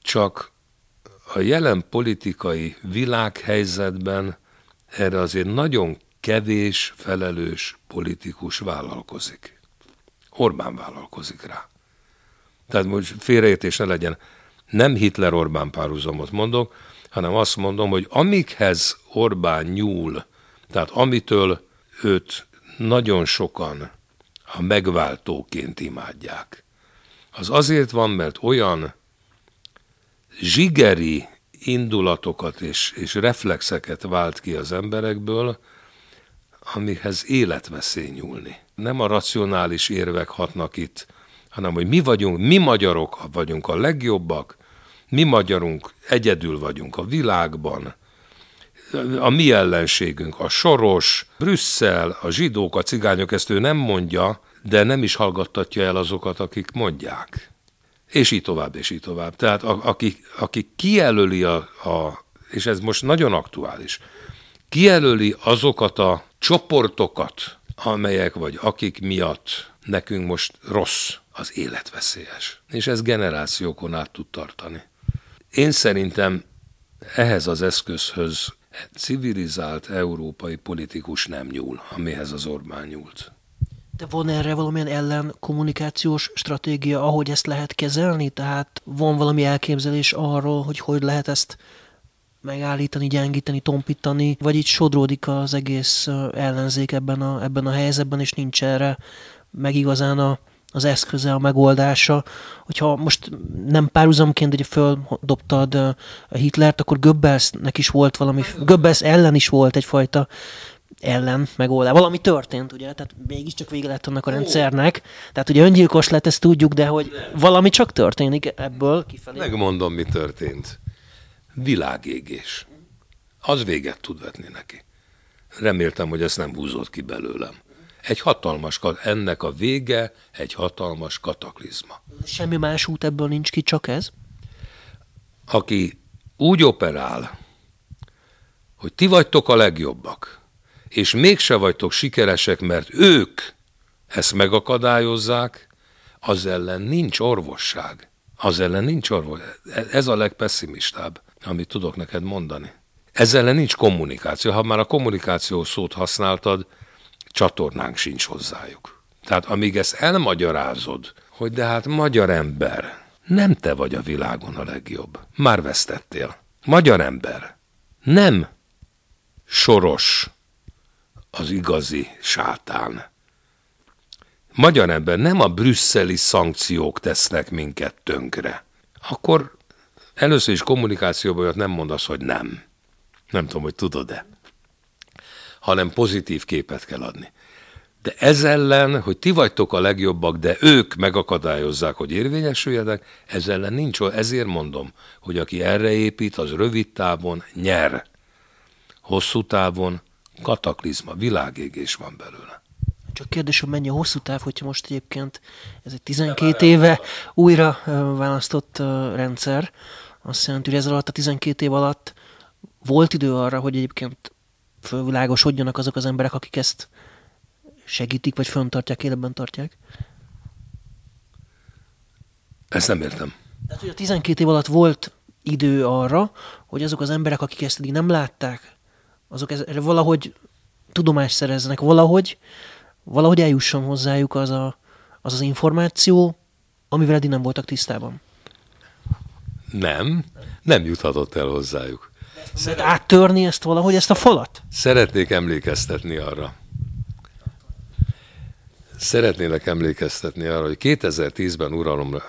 Csak a jelen politikai világhelyzetben erre azért nagyon kevés felelős politikus vállalkozik. Orbán vállalkozik rá. Tehát most félreértés ne legyen nem Hitler-Orbán párhuzamot mondok, hanem azt mondom, hogy amikhez Orbán nyúl, tehát amitől őt nagyon sokan a megváltóként imádják. Az azért van, mert olyan zsigeri indulatokat és, és reflexeket vált ki az emberekből, amihez életveszély nyúlni. Nem a racionális érvek hatnak itt, hanem hogy mi vagyunk, mi magyarok vagyunk a legjobbak, mi magyarunk egyedül vagyunk a világban, a mi ellenségünk, a Soros, Brüsszel, a zsidók, a cigányok, ezt ő nem mondja, de nem is hallgattatja el azokat, akik mondják. És így tovább, és így tovább. Tehát a, aki, aki kijelöli a, a, és ez most nagyon aktuális, kijelöli azokat a csoportokat, amelyek vagy akik miatt nekünk most rossz, az életveszélyes. És ez generációkon át tud tartani. Én szerintem ehhez az eszközhöz civilizált európai politikus nem nyúl, amihez az Orbán nyúlt. De van erre valamilyen ellen kommunikációs stratégia, ahogy ezt lehet kezelni? Tehát van valami elképzelés arról, hogy hogy lehet ezt megállítani, gyengíteni, tompítani, vagy itt sodródik az egész ellenzék ebben a, ebben a helyzetben, és nincs erre meg igazán a, az eszköze, a megoldása. Hogyha most nem párhuzamként ugye földobtad a Hitlert, akkor Goebbelsnek is volt valami, Goebbels ellen is volt egyfajta ellen megoldás. Valami történt, ugye? Tehát mégiscsak vége lett annak a rendszernek. Tehát ugye öngyilkos lett, ezt tudjuk, de hogy valami csak történik ebből kifelé. Megmondom, mi történt. Világégés. Az véget tud vetni neki. Reméltem, hogy ezt nem húzott ki belőlem. Egy hatalmas, ennek a vége egy hatalmas kataklizma. Semmi más út ebből nincs ki, csak ez? Aki úgy operál, hogy ti vagytok a legjobbak, és mégse vagytok sikeresek, mert ők ezt megakadályozzák, az ellen nincs orvosság. Az ellen nincs orvos. Ez a legpesszimistább, amit tudok neked mondani. Ezzel ellen nincs kommunikáció. Ha már a kommunikáció szót használtad, csatornánk sincs hozzájuk. Tehát amíg ezt elmagyarázod, hogy de hát magyar ember, nem te vagy a világon a legjobb. Már vesztettél. Magyar ember. Nem soros az igazi sátán. Magyar ember, nem a brüsszeli szankciók tesznek minket tönkre. Akkor először is kommunikációban nem mondasz, hogy nem. Nem tudom, hogy tudod-e hanem pozitív képet kell adni. De ez ellen, hogy ti vagytok a legjobbak, de ők megakadályozzák, hogy érvényesüljenek, ez ellen nincs, ezért mondom, hogy aki erre épít, az rövid távon nyer. Hosszú távon kataklizma, világégés van belőle. Csak kérdés, hogy mennyi a hosszú táv, hogyha most egyébként ez egy 12 éve újra választott rendszer, azt jelenti, hogy ez alatt a 12 év alatt volt idő arra, hogy egyébként fölvilágosodjanak azok az emberek, akik ezt segítik, vagy föntartják, életben tartják? Ezt nem értem. Tehát, hogy a 12 év alatt volt idő arra, hogy azok az emberek, akik ezt eddig nem látták, azok erre valahogy tudomást szereznek, valahogy, valahogy eljusson hozzájuk az, a, az az információ, amivel eddig nem voltak tisztában. Nem, nem juthatott el hozzájuk. Szeret áttörni ezt valahogy, ezt a falat? Szeretnék emlékeztetni arra. Szeretnélek emlékeztetni arra, hogy 2010-ben uralom,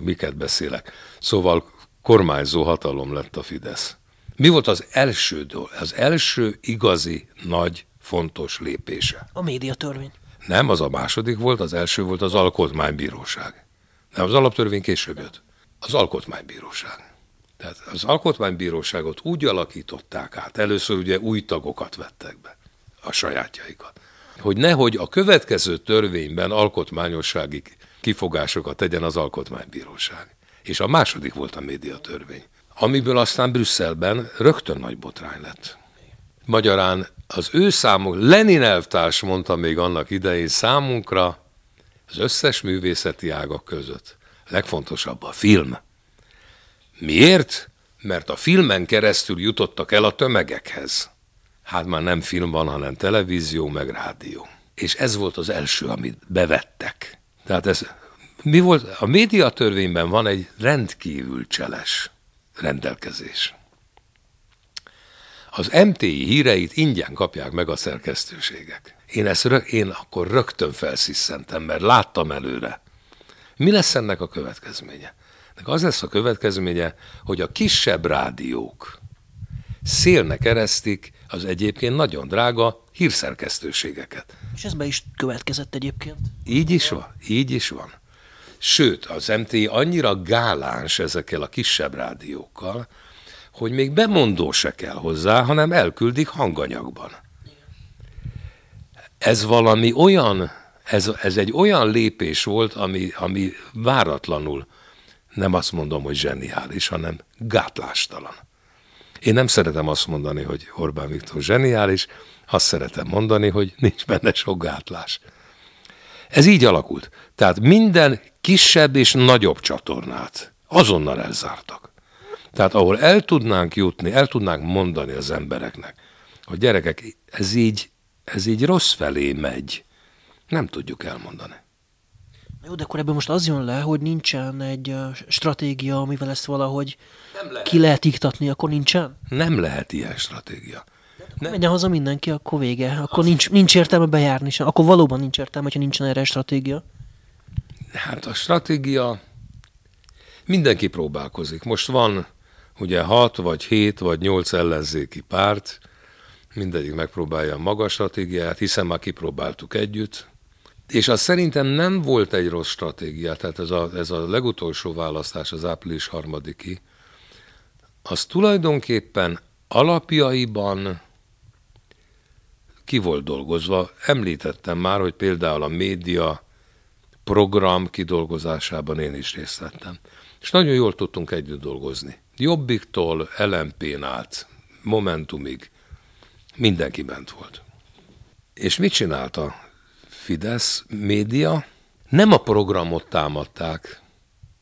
miket beszélek. Szóval kormányzó hatalom lett a Fidesz. Mi volt az első, az első igazi, nagy, fontos lépése? A médiatörvény. Nem, az a második volt, az első volt az alkotmánybíróság. Nem, az alaptörvény később jött. Az alkotmánybíróság. Tehát az alkotmánybíróságot úgy alakították át, először ugye új tagokat vettek be, a sajátjaikat, hogy nehogy a következő törvényben alkotmányossági kifogásokat tegyen az alkotmánybíróság. És a második volt a médiatörvény, amiből aztán Brüsszelben rögtön nagy botrány lett. Magyarán az ő számunk, Lenin elvtárs mondta még annak idején számunkra, az összes művészeti ágak között legfontosabb a film. Miért? Mert a filmen keresztül jutottak el a tömegekhez. Hát már nem film van, hanem televízió, meg rádió. És ez volt az első, amit bevettek. Tehát ez, mi volt? A médiatörvényben van egy rendkívül cseles rendelkezés. Az MTI híreit ingyen kapják meg a szerkesztőségek. Én, ezt rög, én akkor rögtön felsziszentem, mert láttam előre. Mi lesz ennek a következménye? Az lesz a következménye, hogy a kisebb rádiók szélnek eresztik az egyébként nagyon drága hírszerkesztőségeket. És ez be is következett egyébként. Így is van, így is van. Sőt, az MTI annyira gáláns ezekkel a kisebb rádiókkal, hogy még bemondó se kell hozzá, hanem elküldik hanganyagban. Ez valami olyan, ez, ez egy olyan lépés volt, ami, ami váratlanul, nem azt mondom, hogy zseniális, hanem gátlástalan. Én nem szeretem azt mondani, hogy Orbán Viktor zseniális, azt szeretem mondani, hogy nincs benne sok gátlás. Ez így alakult. Tehát minden kisebb és nagyobb csatornát azonnal elzártak. Tehát ahol el tudnánk jutni, el tudnánk mondani az embereknek, hogy gyerekek, ez így, ez így rossz felé megy, nem tudjuk elmondani. Jó, de akkor ebből most az jön le, hogy nincsen egy stratégia, amivel ezt valahogy lehet. ki lehet iktatni, akkor nincsen? Nem lehet ilyen stratégia. Nem. Menjen haza mindenki, akkor vége. Akkor nincs, nincs értelme bejárni sem. Akkor valóban nincs értelme, hogyha nincsen erre stratégia. Hát a stratégia mindenki próbálkozik. Most van ugye hat, vagy hét, vagy nyolc ellenzéki párt, mindegyik megpróbálja a maga stratégiát, hiszen már kipróbáltuk együtt, és az szerintem nem volt egy rossz stratégia, tehát ez a, ez a legutolsó választás, az április harmadiki, az tulajdonképpen alapjaiban ki volt dolgozva. Említettem már, hogy például a média program kidolgozásában én is részt vettem. És nagyon jól tudtunk együtt dolgozni. Jobbiktól LMP-n át, Momentumig mindenki bent volt. És mit csinált a Fidesz média? Nem a programot támadták,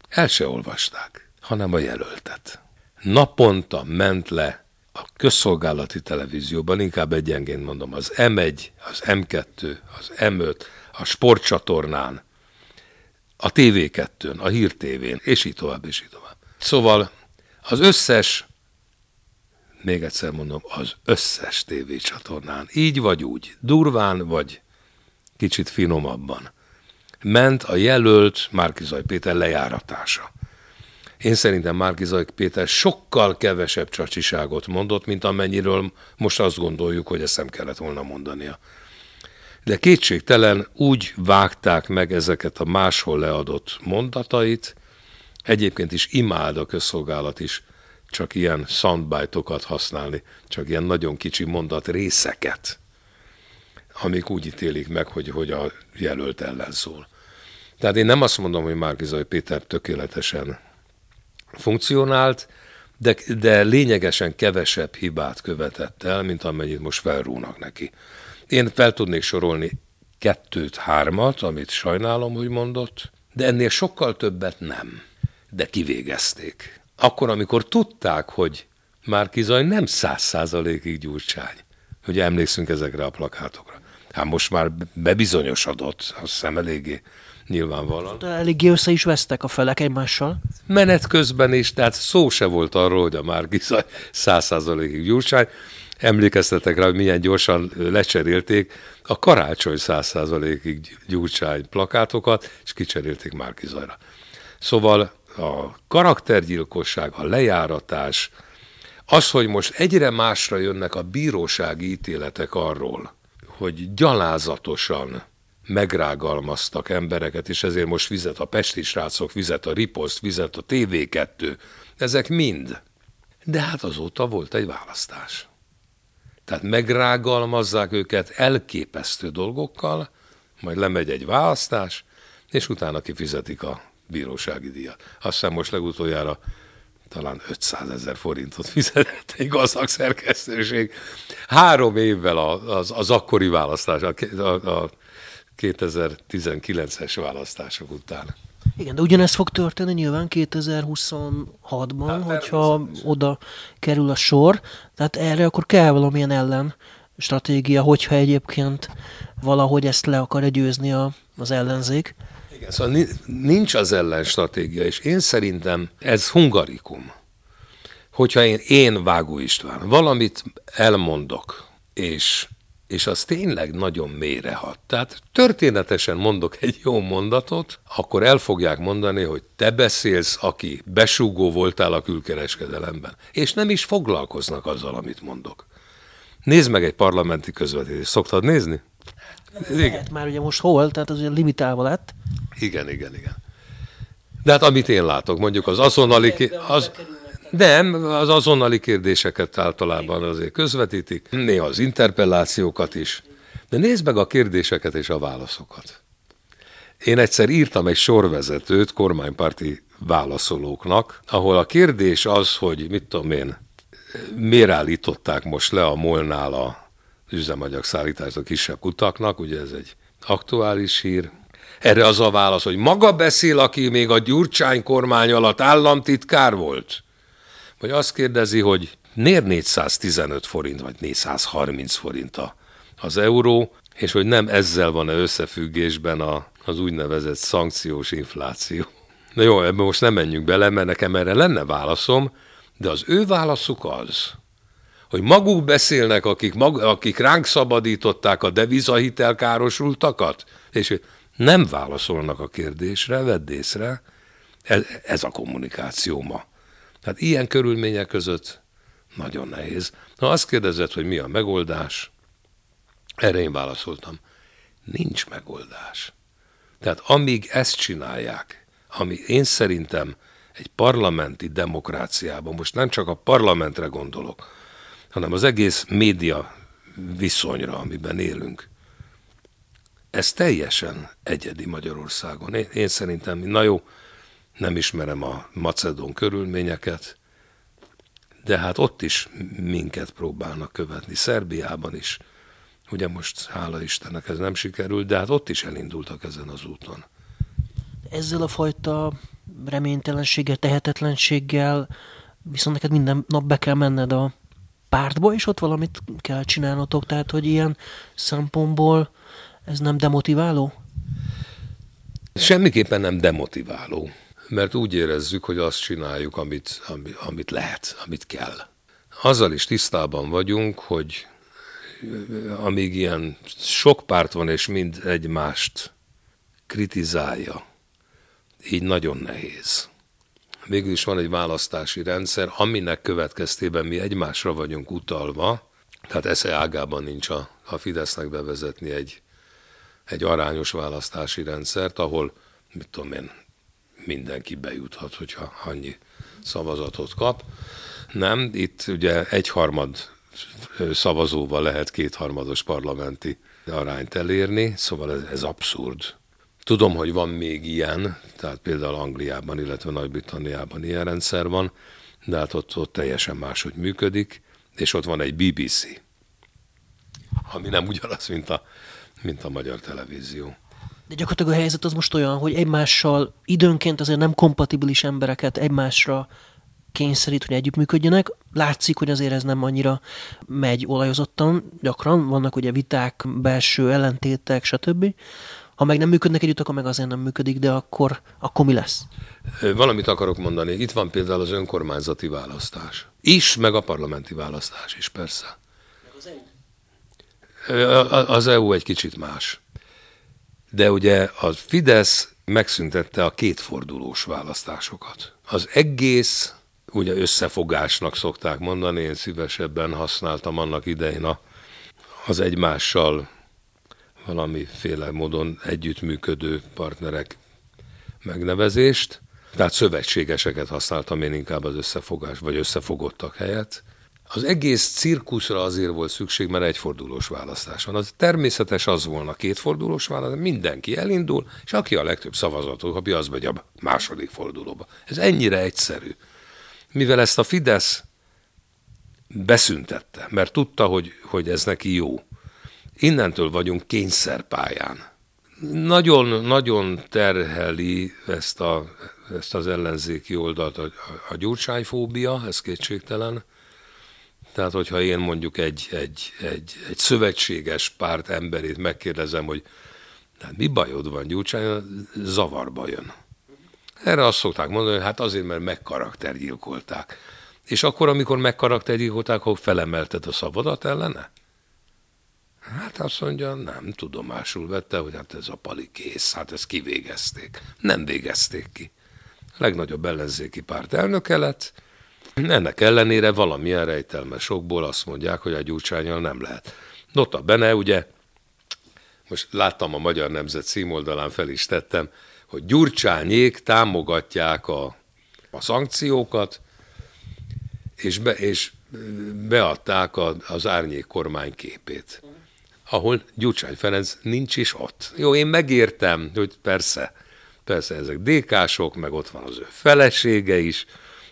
el se olvasták, hanem a jelöltet. Naponta ment le a közszolgálati televízióban, inkább egyenként mondom, az M1, az M2, az M5, a sportcsatornán, a TV2-n, a Hír TV-n, és így tovább, és így tovább. Szóval az összes, még egyszer mondom, az összes tévécsatornán, így vagy úgy, durván vagy kicsit finomabban, ment a jelölt Márkizaj Péter lejáratása. Én szerintem Márkizaj Péter sokkal kevesebb csacsiságot mondott, mint amennyiről most azt gondoljuk, hogy ezt nem kellett volna mondania. De kétségtelen úgy vágták meg ezeket a máshol leadott mondatait, egyébként is imád a közszolgálat is csak ilyen soundbite-okat használni, csak ilyen nagyon kicsi mondat részeket, amik úgy ítélik meg, hogy, hogy a jelölt ellen szól. Tehát én nem azt mondom, hogy Márkizai Péter tökéletesen funkcionált, de, de lényegesen kevesebb hibát követett el, mint amennyit most felrúnak neki. Én fel tudnék sorolni kettőt, hármat, amit sajnálom, hogy mondott, de ennél sokkal többet nem. De kivégezték. Akkor, amikor tudták, hogy már Kizaj nem száz százalékig gyurcsány. hogy emlékszünk ezekre a plakátokra. Hát most már bebizonyosodott, azt hiszem eléggé nyilvánvalóan. De eléggé össze is vesztek a felek egymással. Menet közben is, tehát szó se volt arról, hogy a Márkizaj száz százalékig gyurcsány. Emlékeztetek rá, hogy milyen gyorsan lecserélték a karácsony száz százalékig gyurcsány plakátokat, és kicserélték Márkizajra. Szóval a karaktergyilkosság, a lejáratás, az, hogy most egyre másra jönnek a bírósági ítéletek arról, hogy gyalázatosan megrágalmaztak embereket, és ezért most vizet a Pesti srácok, vizet a Riposzt, vizet a TV2, ezek mind. De hát azóta volt egy választás. Tehát megrágalmazzák őket elképesztő dolgokkal, majd lemegy egy választás, és utána kifizetik a bírósági díjat. Azt hiszem most legutoljára talán 500 ezer forintot fizetett egy gazdag szerkesztőség. Három évvel az, az akkori választás, a, a, a 2019-es választások után. Igen, de ugyanezt fog történni nyilván 2026-ban, hát, hogyha oda kerül a sor. Tehát erre akkor kell valamilyen ellen stratégia, hogyha egyébként valahogy ezt le akarja győzni a, az ellenzék. Igen, szóval nincs az ellen stratégia, és én szerintem ez hungarikum. hogyha én, én Vágó István valamit elmondok, és, és az tényleg nagyon mélyrehat. Tehát történetesen mondok egy jó mondatot, akkor el fogják mondani, hogy te beszélsz, aki besúgó voltál a külkereskedelemben. És nem is foglalkoznak azzal, amit mondok. Nézd meg egy parlamenti közvetítést. Szoktad nézni? Lehet már ugye most hol, tehát az ugye limitálva lett. Igen, igen, igen. De hát amit én látok, mondjuk az azonnali... Az, nem, az azonnali kérdéseket általában azért közvetítik, néha az interpellációkat is. De nézd meg a kérdéseket és a válaszokat. Én egyszer írtam egy sorvezetőt kormánypárti válaszolóknak, ahol a kérdés az, hogy mit tudom én, miért állították most le a molnál a üzemanyag szállítást a kisebb kutaknak, ugye ez egy aktuális hír. Erre az a válasz, hogy maga beszél, aki még a Gyurcsány kormány alatt államtitkár volt. Vagy azt kérdezi, hogy miért 415 forint, vagy 430 forint az euró, és hogy nem ezzel van-e összefüggésben a, az úgynevezett szankciós infláció. Na jó, ebben most nem menjünk bele, mert nekem erre lenne válaszom, de az ő válaszuk az, hogy maguk beszélnek, akik, mag, akik ránk szabadították a devizahitel károsultakat, és nem válaszolnak a kérdésre, vedd észre, ez, ez a kommunikáció ma. Tehát ilyen körülmények között nagyon nehéz. Ha azt kérdezed, hogy mi a megoldás, erre én válaszoltam, nincs megoldás. Tehát amíg ezt csinálják, ami én szerintem egy parlamenti demokráciában, most nem csak a parlamentre gondolok, hanem az egész média viszonyra, amiben élünk. Ez teljesen egyedi Magyarországon. Én, én szerintem, na jó, nem ismerem a macedón körülményeket, de hát ott is minket próbálnak követni, Szerbiában is. Ugye most, hála Istennek, ez nem sikerült, de hát ott is elindultak ezen az úton. Ezzel a fajta reménytelenséggel, tehetetlenséggel viszont neked minden nap be kell menned a pártba, és ott valamit kell csinálnotok, tehát hogy ilyen szempontból ez nem demotiváló? Semmiképpen nem demotiváló, mert úgy érezzük, hogy azt csináljuk, amit, amit, amit lehet, amit kell. Azzal is tisztában vagyunk, hogy amíg ilyen sok párt van, és mind egymást kritizálja, így nagyon nehéz végül is van egy választási rendszer, aminek következtében mi egymásra vagyunk utalva, tehát esze ágában nincs a, a Fidesznek bevezetni egy, egy arányos választási rendszert, ahol, mit tudom én, mindenki bejuthat, hogyha annyi szavazatot kap. Nem, itt ugye egyharmad szavazóval lehet kétharmados parlamenti arányt elérni, szóval ez, ez abszurd. Tudom, hogy van még ilyen, tehát például Angliában, illetve Nagy-Britanniában ilyen rendszer van, de hát ott, ott teljesen máshogy működik, és ott van egy BBC, ami nem ugyanaz, mint a, mint a magyar televízió. De gyakorlatilag a helyzet az most olyan, hogy egymással időnként azért nem kompatibilis embereket egymásra kényszerít, hogy együttműködjenek. Látszik, hogy azért ez nem annyira megy olajozottan, gyakran vannak ugye viták, belső ellentétek, stb. Ha meg nem működnek együtt, akkor meg azért nem működik, de akkor, akkor mi lesz? Valamit akarok mondani. Itt van például az önkormányzati választás. Is, meg a parlamenti választás is, persze. Az EU egy kicsit más. De ugye a Fidesz megszüntette a kétfordulós választásokat. Az egész, ugye összefogásnak szokták mondani, én szívesebben használtam annak idején a, az egymással valamiféle módon együttműködő partnerek megnevezést, tehát szövetségeseket használtam én inkább az összefogás, vagy összefogottak helyett. Az egész cirkuszra azért volt szükség, mert egyfordulós választás van. Az természetes az volna kétfordulós választás, mindenki elindul, és aki a legtöbb szavazatot kapja, az megy a második fordulóba. Ez ennyire egyszerű. Mivel ezt a Fidesz beszüntette, mert tudta, hogy, hogy ez neki jó, innentől vagyunk kényszerpályán. Nagyon-nagyon terheli ezt, a, ezt az ellenzéki oldalt a, a gyurcsányfóbia, ez kétségtelen. Tehát, hogyha én mondjuk egy, egy, egy, egy szövetséges párt emberét megkérdezem, hogy hát mi bajod van Gyurcsány, zavarba jön. Erre azt szokták mondani, hogy hát azért, mert megkaraktergyilkolták. És akkor, amikor megkarakterizolták, hogy felemelted a szavadat ellene? Hát azt mondja, nem, tudomásul vette, hogy hát ez a pali kész, hát ezt kivégezték. Nem végezték ki. A legnagyobb ellenzéki párt elnöke lett, ennek ellenére valamilyen rejtelmes okból azt mondják, hogy a gyurcsányal nem lehet. Nota bene, ugye, most láttam a Magyar Nemzet címoldalán, fel is tettem, hogy Gyurcsányék támogatják a, a szankciókat, és, be, és beadták a, az árnyék kormány képét, ahol Gyurcsány Ferenc nincs is ott. Jó, én megértem, hogy persze, persze ezek dékások, meg ott van az ő felesége is,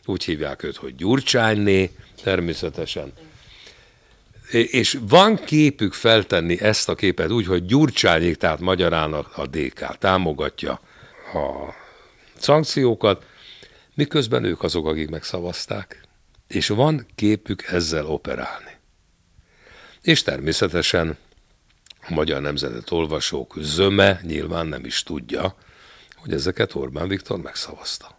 úgy hívják őt, hogy Gyurcsányné, természetesen. És van képük feltenni ezt a képet úgy, hogy Gyurcsányék, tehát magyarán a DK támogatja a szankciókat, miközben ők azok, akik megszavazták. És van képük ezzel operálni. És természetesen a magyar nemzetet olvasók zöme nyilván nem is tudja, hogy ezeket Orbán Viktor megszavazta.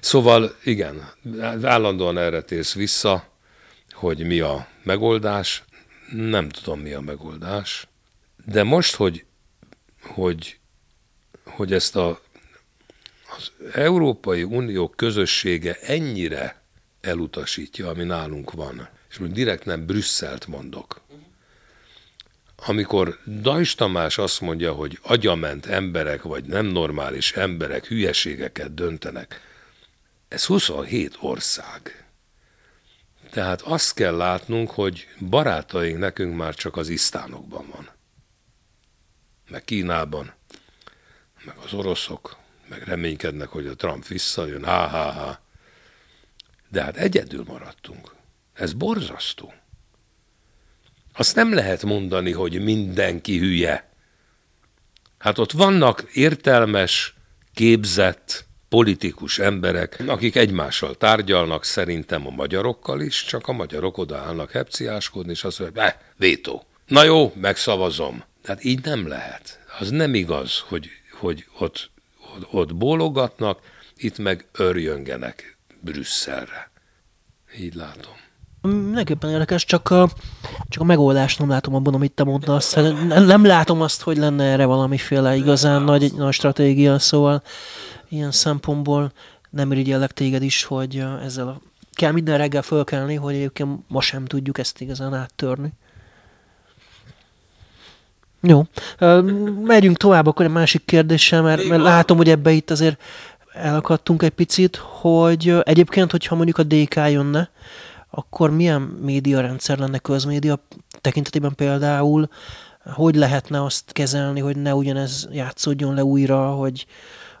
Szóval igen, állandóan erre térsz vissza, hogy mi a megoldás. Nem tudom, mi a megoldás. De most, hogy, hogy, hogy ezt a, az Európai Unió közössége ennyire elutasítja, ami nálunk van, és most direkt nem Brüsszelt mondok, amikor Dajs Tamás azt mondja, hogy agyament emberek, vagy nem normális emberek hülyeségeket döntenek, ez 27 ország. Tehát azt kell látnunk, hogy barátaink nekünk már csak az isztánokban van. Meg Kínában, meg az oroszok, meg reménykednek, hogy a Trump visszajön, ha, ha, ha. De hát egyedül maradtunk. Ez borzasztó. Azt nem lehet mondani, hogy mindenki hülye. Hát ott vannak értelmes, képzett, politikus emberek, akik egymással tárgyalnak, szerintem a magyarokkal is, csak a magyarok odaállnak hepciáskodni, és azt mondják, eh, vétó. Na jó, megszavazom. Tehát így nem lehet. Az nem igaz, hogy, hogy ott, ott, ott bólogatnak, itt meg örjöngenek Brüsszelre. Így látom. Mindenképpen érdekes, csak a, csak a megoldást nem látom abban, amit te mondasz. Nem, nem látom azt, hogy lenne erre valamiféle igazán nagy, nagy stratégia, szóval ilyen szempontból nem irigyellek téged is, hogy ezzel a, kell minden reggel fölkelni, hogy egyébként ma sem tudjuk ezt igazán áttörni. Jó. Megyünk tovább akkor egy másik kérdéssel, mert, mert látom, hogy ebbe itt azért elakadtunk egy picit, hogy egyébként, hogyha mondjuk a DK jönne, akkor milyen médiarendszer lenne közmédia tekintetében például, hogy lehetne azt kezelni, hogy ne ugyanez játszódjon le újra, hogy,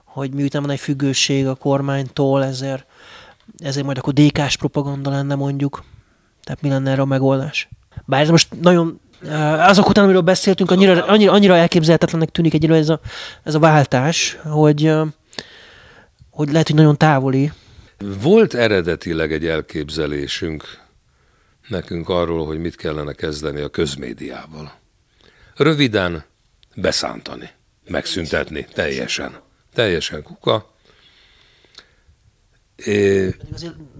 hogy miután van egy függőség a kormánytól, ezért, ezért majd akkor DK-s propaganda lenne mondjuk. Tehát mi lenne erre a megoldás? Bár ez most nagyon eh, azok után, amiről beszéltünk, annyira, annyira, annyira elképzelhetetlennek tűnik egyről ez a, ez a váltás, hogy, eh, hogy lehet, hogy nagyon távoli. Volt eredetileg egy elképzelésünk nekünk arról, hogy mit kellene kezdeni a közmédiával. Röviden beszántani, megszüntetni teljesen teljesen kuka. É...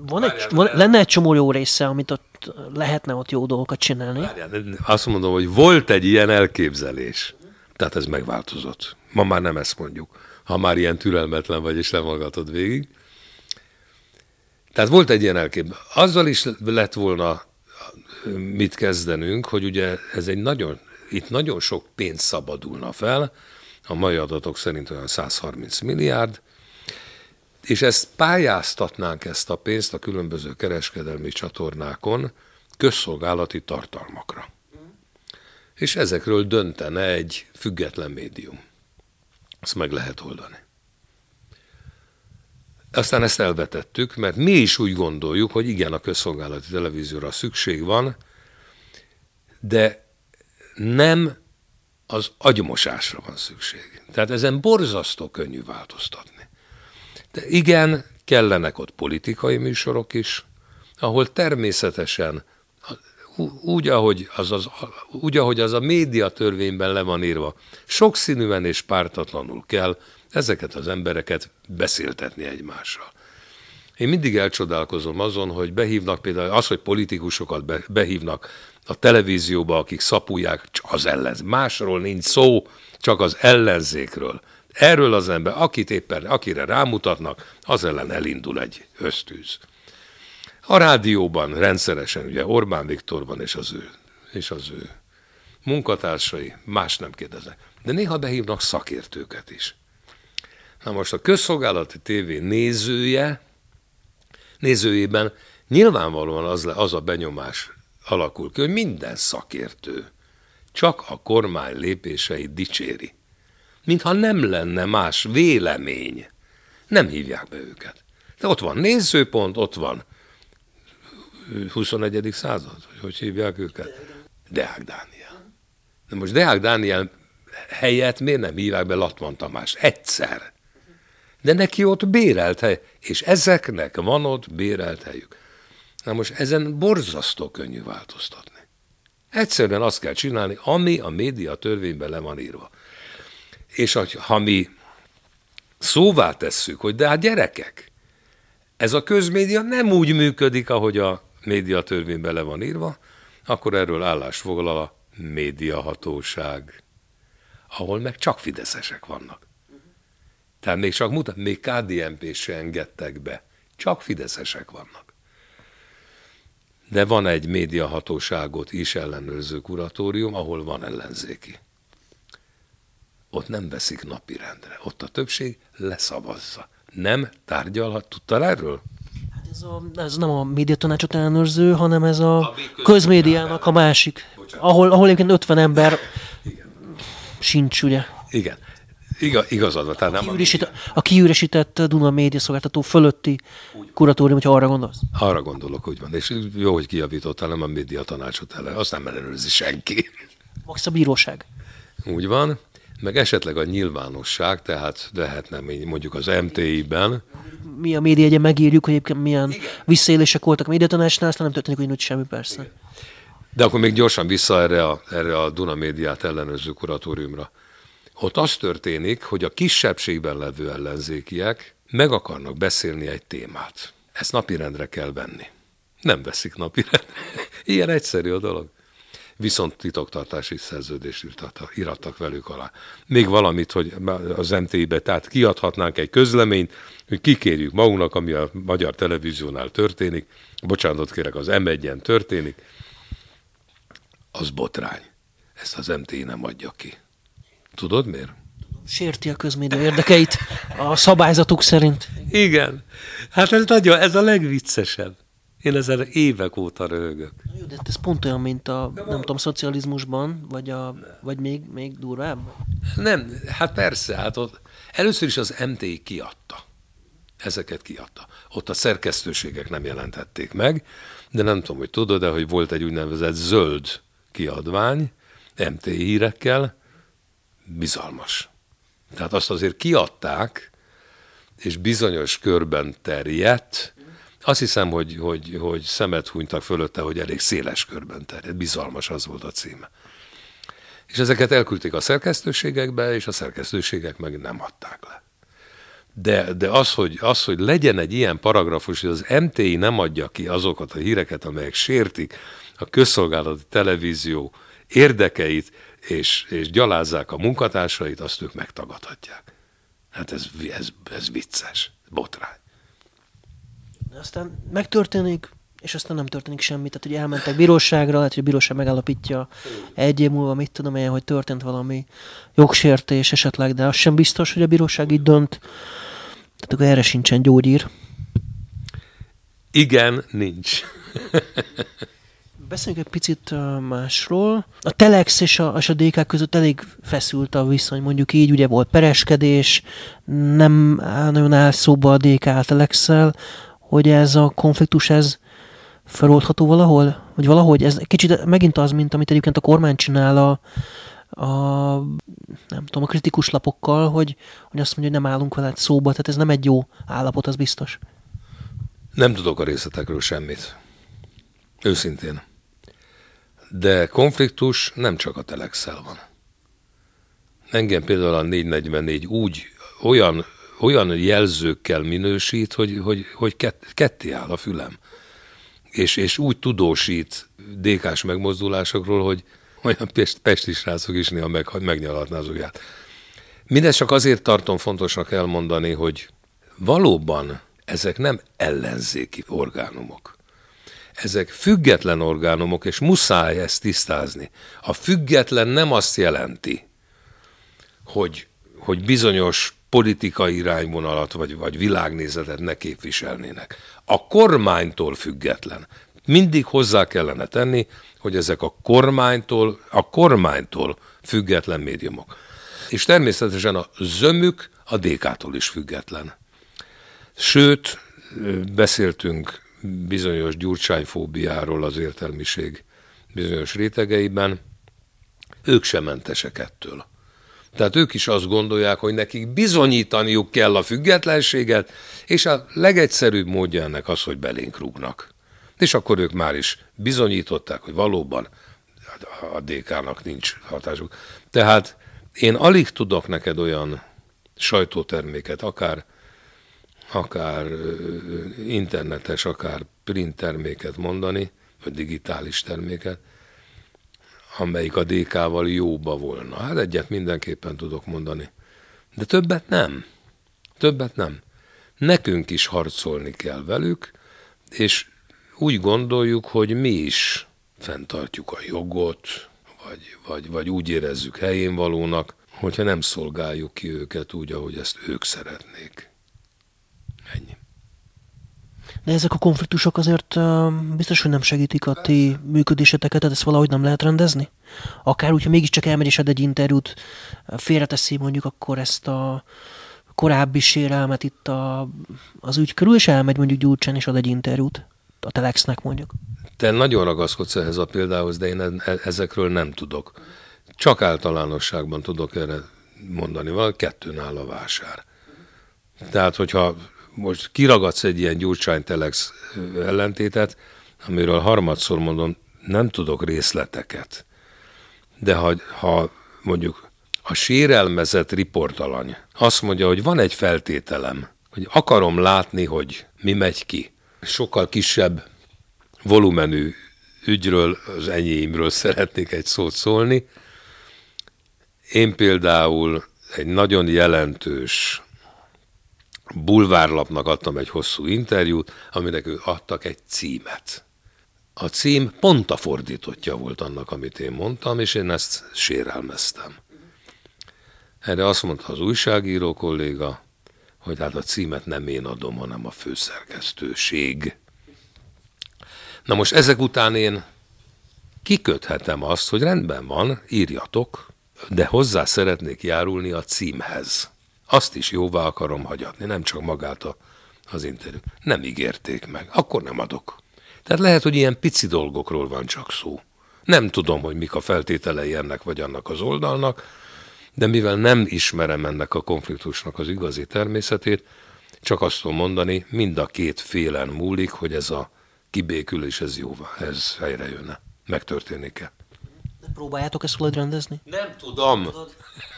van egy, van, lenne egy csomó jó része, amit ott lehetne ott jó dolgokat csinálni. Várjál, azt mondom, hogy volt egy ilyen elképzelés. Tehát ez megváltozott. Ma már nem ezt mondjuk. Ha már ilyen türelmetlen vagy, és lemallgatod végig. Tehát volt egy ilyen elképzelés. Azzal is lett volna mit kezdenünk, hogy ugye ez egy nagyon, itt nagyon sok pénz szabadulna fel, a mai adatok szerint olyan 130 milliárd, és ezt pályáztatnánk ezt a pénzt a különböző kereskedelmi csatornákon közszolgálati tartalmakra. És ezekről döntene egy független médium. Ezt meg lehet oldani. Aztán ezt elvetettük, mert mi is úgy gondoljuk, hogy igen, a közszolgálati televízióra szükség van, de nem az agymosásra van szükség. Tehát ezen borzasztó könnyű változtatni. De igen, kellenek ott politikai műsorok is, ahol természetesen úgy, ahogy az, az, úgy, ahogy az a médiatörvényben le van írva, sokszínűen és pártatlanul kell ezeket az embereket beszéltetni egymással. Én mindig elcsodálkozom azon, hogy behívnak például az, hogy politikusokat be, behívnak a televízióba, akik szapulják, az ellenzék. Másról nincs szó, csak az ellenzékről. Erről az ember, akit éppen, akire rámutatnak, az ellen elindul egy ösztűz. A rádióban rendszeresen ugye Orbán Viktor van és az ő, és az ő munkatársai, más nem kérdeznek. De néha behívnak szakértőket is. Na most a közszolgálati tévé nézője, nézőjében nyilvánvalóan az, az a benyomás alakul ki, hogy minden szakértő csak a kormány lépéseit dicséri. Mintha nem lenne más vélemény. Nem hívják be őket. De ott van nézőpont, ott van 21. század, hogy hogy hívják őket? Deák Dániel. Na most Deák Dániel helyett miért nem hívják be Latman Tamás? Egyszer. De neki ott bérelt hely, és ezeknek van ott bérelt helyük. Na most ezen borzasztó könnyű változtatni. Egyszerűen azt kell csinálni, ami a média törvényben le van írva. És ha mi szóvá tesszük, hogy de hát gyerekek, ez a közmédia nem úgy működik, ahogy a média törvényben le van írva, akkor erről állás foglal a médiahatóság, ahol meg csak fideszesek vannak. Tehát még csak mutat, még KDNP se engedtek be. Csak fideszesek vannak. De van egy médiahatóságot is ellenőrző kuratórium, ahol van ellenzéki. Ott nem veszik napirendre. Ott a többség leszavazza. Nem tárgyalhat. Tudtál erről? Ez, a, ez nem a médiatanácsot ellenőrző, hanem ez a közmédiának a másik. Ahol, ahol egyébként 50 ember Igen. sincs, ugye? Igen. Iga, igazad van, tehát nem Kiüresít, a kiüresített Duna média szolgáltató fölötti kuratórium, hogyha arra gondolsz? Arra gondolok, hogy van. És jó, hogy kijavítottál, nem a média tanácsot ellen. Azt nem ellenőrzi senki. Max a bíróság. Úgy van. Meg esetleg a nyilvánosság, tehát lehetne mondjuk az MTI-ben. Mi a média egyen megírjuk, hogy egyébként milyen Igen. visszaélések voltak a médiatanácsnál, aztán nem történik úgy semmi persze. Igen. De akkor még gyorsan vissza erre a, erre a Duna médiát ellenőrző kuratóriumra. Ott az történik, hogy a kisebbségben levő ellenzékiek meg akarnak beszélni egy témát. Ezt napirendre kell venni. Nem veszik napirendre. *laughs* Ilyen egyszerű a dolog. Viszont titoktartási szerződést írattak velük alá. Még valamit, hogy az MTI-be, tehát kiadhatnánk egy közleményt, hogy kikérjük magunknak, ami a magyar televíziónál történik, bocsánatot kérek, az M1-en történik, az botrány. Ezt az MTI nem adja ki. Tudod miért? Sérti a közmédia érdekeit a szabályzatuk szerint. Igen. Hát ez nagyon, ez a legviccesebb. Én ezzel évek óta röhögök. Jó, de ez pont olyan, mint a, nem tudom, szocializmusban, vagy, a, vagy még, még durvább? Nem, hát persze, hát ott először is az MTI kiadta. Ezeket kiadta. Ott a szerkesztőségek nem jelentették meg, de nem tudom, hogy tudod, de hogy volt egy úgynevezett zöld kiadvány, MTI hírekkel, bizalmas. Tehát azt azért kiadták, és bizonyos körben terjedt, azt hiszem, hogy, hogy, hogy szemet hunytak fölötte, hogy elég széles körben terjedt. Bizalmas az volt a címe. És ezeket elküldték a szerkesztőségekbe, és a szerkesztőségek meg nem adták le. De, de az, hogy, az, hogy legyen egy ilyen paragrafus, hogy az MTI nem adja ki azokat a híreket, amelyek sértik a közszolgálati televízió érdekeit, és, és gyalázzák a munkatársait, azt ők megtagadhatják. Hát ez, ez, ez vicces, botrány. Aztán megtörténik, és aztán nem történik semmi. Tehát, hogy elmentek bíróságra, lehet, hogy a bíróság megállapítja egy év múlva, mit tudom én, hogy történt valami jogsértés esetleg, de az sem biztos, hogy a bíróság így dönt. Tehát akkor erre sincsen gyógyír. Igen, nincs. *laughs* Beszéljünk egy picit másról. A Telex és a, és a DK között elég feszült a viszony, mondjuk így, ugye volt pereskedés, nem nagyon áll szóba a DK a telex hogy ez a konfliktus, ez feloldható valahol? Vagy valahogy? Ez kicsit megint az, mint amit egyébként a kormány csinál a, a nem tudom, a kritikus lapokkal, hogy, hogy azt mondja, hogy nem állunk veled szóba, tehát ez nem egy jó állapot, az biztos. Nem tudok a részletekről semmit. Őszintén. De konfliktus nem csak a telexel van. Engem például a 444 úgy olyan, olyan jelzőkkel minősít, hogy, hogy, hogy kett, ketté áll a fülem. És, és úgy tudósít dékás megmozdulásokról, hogy olyan pest, pesti srácok is néha meg, megnyalatná az ujját. Mindezt csak azért tartom fontosnak elmondani, hogy valóban ezek nem ellenzéki orgánumok. Ezek független orgánumok, és muszáj ezt tisztázni. A független nem azt jelenti, hogy, hogy bizonyos politikai irányvonalat vagy, vagy világnézetet ne képviselnének. A kormánytól független. Mindig hozzá kellene tenni, hogy ezek a kormánytól, a kormánytól független médiumok. És természetesen a zömük a DK-tól is független. Sőt, beszéltünk bizonyos gyurcsányfóbiáról az értelmiség bizonyos rétegeiben, ők sem mentesek ettől. Tehát ők is azt gondolják, hogy nekik bizonyítaniuk kell a függetlenséget, és a legegyszerűbb módja ennek az, hogy belénk rúgnak. És akkor ők már is bizonyították, hogy valóban a DK-nak nincs hatásuk. Tehát én alig tudok neked olyan sajtóterméket, akár, akár internetes, akár print terméket mondani, vagy digitális terméket, amelyik a DK-val jóba volna. Hát egyet mindenképpen tudok mondani. De többet nem. Többet nem. Nekünk is harcolni kell velük, és úgy gondoljuk, hogy mi is fenntartjuk a jogot, vagy, vagy, vagy úgy érezzük helyén valónak, hogyha nem szolgáljuk ki őket úgy, ahogy ezt ők szeretnék. Ennyi. De ezek a konfliktusok azért biztos, hogy nem segítik a ti működéseteket, tehát ezt valahogy nem lehet rendezni? Akár úgy, ha mégiscsak ad egy interjút, félreteszi mondjuk akkor ezt a korábbi sérelmet itt a, az ügy körül, és elmegy mondjuk Gyurcsán és ad egy interjút a Telexnek mondjuk. Te nagyon ragaszkodsz ehhez a példához, de én e- e- ezekről nem tudok. Csak általánosságban tudok erre mondani, valami kettőn áll a vásár. Tehát, hogyha most kiragadsz egy ilyen Gyurcsány Telex ellentétet, amiről harmadszor mondom, nem tudok részleteket. De ha, ha mondjuk a sérelmezett riportalany azt mondja, hogy van egy feltételem, hogy akarom látni, hogy mi megy ki. Sokkal kisebb volumenű ügyről, az enyémről *laughs* szeretnék egy szót szólni. Én például egy nagyon jelentős bulvárlapnak adtam egy hosszú interjút, aminek ők adtak egy címet. A cím pont a fordítottja volt annak, amit én mondtam, és én ezt sérelmeztem. Erre azt mondta az újságíró kolléga, hogy hát a címet nem én adom, hanem a főszerkesztőség. Na most ezek után én kiköthetem azt, hogy rendben van, írjatok, de hozzá szeretnék járulni a címhez. Azt is jóvá akarom hagyatni, nem csak magát a, az interjú. Nem ígérték meg, akkor nem adok. Tehát lehet, hogy ilyen pici dolgokról van csak szó. Nem tudom, hogy mik a feltételei ennek vagy annak az oldalnak, de mivel nem ismerem ennek a konfliktusnak az igazi természetét, csak azt tudom mondani, mind a két félen múlik, hogy ez a kibékülés, ez jóvá, ez helyre jönne, megtörténik-e. De próbáljátok ezt valahogy rendezni? Nem tudom.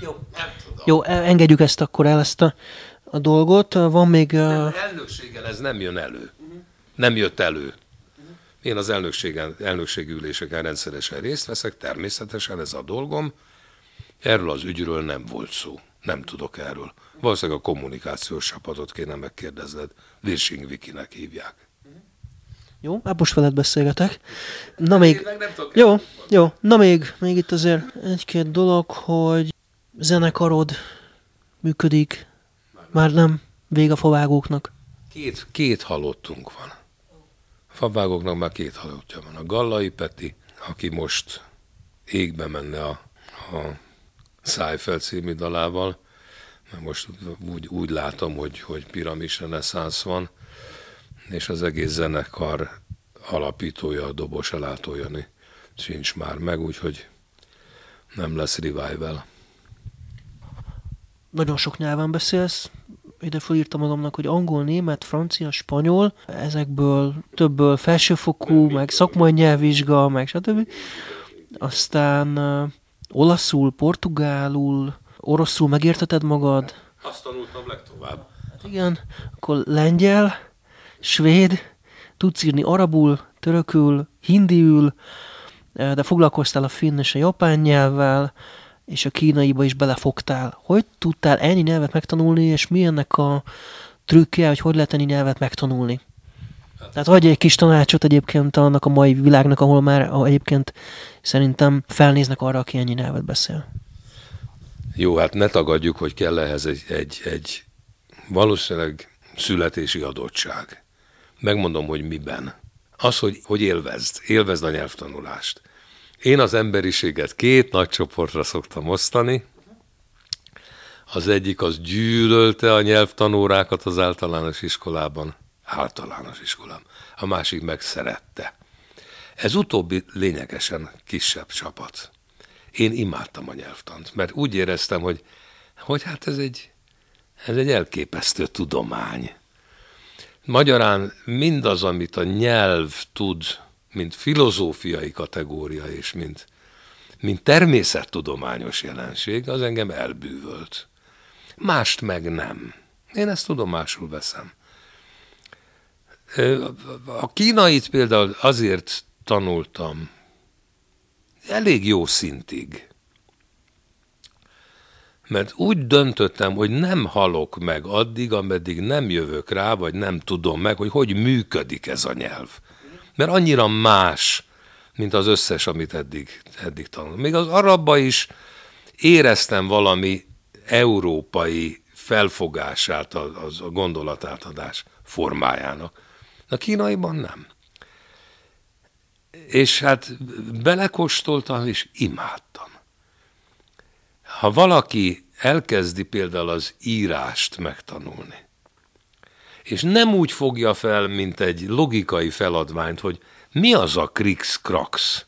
Jó. Nem tudom. Jó, e- engedjük ezt akkor el, ezt a, a dolgot. Van még... Nem, elnökséggel ez nem jön elő. Nem jött elő. Én az elnökségen, elnökségi üléseken rendszeresen részt veszek, természetesen ez a dolgom. Erről az ügyről nem volt szó. Nem tudok erről. Valószínűleg a kommunikációs csapatot kéne megkérdezned. Virsing Vikinek hívják. Jó, hát most veled beszélgetek. Na még, jó, jó, na még, még itt azért egy-két dolog, hogy zenekarod működik, már nem, vég a favágóknak. Két, két halottunk van. A favágóknak már két halottja van. A Gallai Peti, aki most égbe menne a, a Szájfeld című dalával, mert most úgy, úgy látom, hogy, hogy piramis reneszánsz van, és az egész zenekar alapítója, a Dobos Elátó Jani sincs már meg, úgyhogy nem lesz revival. Nagyon sok nyelven beszélsz, ide felírtam magamnak, hogy angol, német, francia, spanyol, ezekből többből felsőfokú, meg szakmai nyelvvizsga, meg stb. Aztán uh, olaszul, portugálul, oroszul megérteted magad? Azt tanultam legtovább. Igen, akkor lengyel, svéd, tudsz írni arabul, törökül, hindiül, de foglalkoztál a finn és a japán nyelvvel, és a kínaiba is belefogtál. Hogy tudtál ennyi nyelvet megtanulni, és mi ennek a trükkje, hogy hogy lehet ennyi nyelvet megtanulni? Tehát adj egy kis tanácsot egyébként annak a mai világnak, ahol már egyébként szerintem felnéznek arra, aki ennyi nyelvet beszél. Jó, hát ne tagadjuk, hogy kell ehhez egy, egy, egy valószínűleg születési adottság. Megmondom, hogy miben. Az, hogy, hogy élvezd, élvezd a nyelvtanulást. Én az emberiséget két nagy csoportra szoktam osztani. Az egyik az gyűlölte a nyelvtanórákat az általános iskolában, általános iskolában. A másik meg szerette. Ez utóbbi lényegesen kisebb csapat. Én imádtam a nyelvtant, mert úgy éreztem, hogy, hogy hát ez egy, ez egy elképesztő tudomány. Magyarán mindaz, amit a nyelv tud, mint filozófiai kategória és mint, mint természettudományos jelenség, az engem elbűvölt. Mást meg nem. Én ezt tudomásul veszem. A kínait például azért tanultam elég jó szintig, mert úgy döntöttem, hogy nem halok meg addig, ameddig nem jövök rá, vagy nem tudom meg, hogy hogy működik ez a nyelv. Mert annyira más, mint az összes, amit eddig, eddig tanultam. Még az arabba is éreztem valami európai felfogását, az a gondolatátadás formájának. A kínaiban nem. És hát belekóstoltam, és imádtam. Ha valaki elkezdi például az írást megtanulni, és nem úgy fogja fel, mint egy logikai feladványt, hogy mi az a krix krax,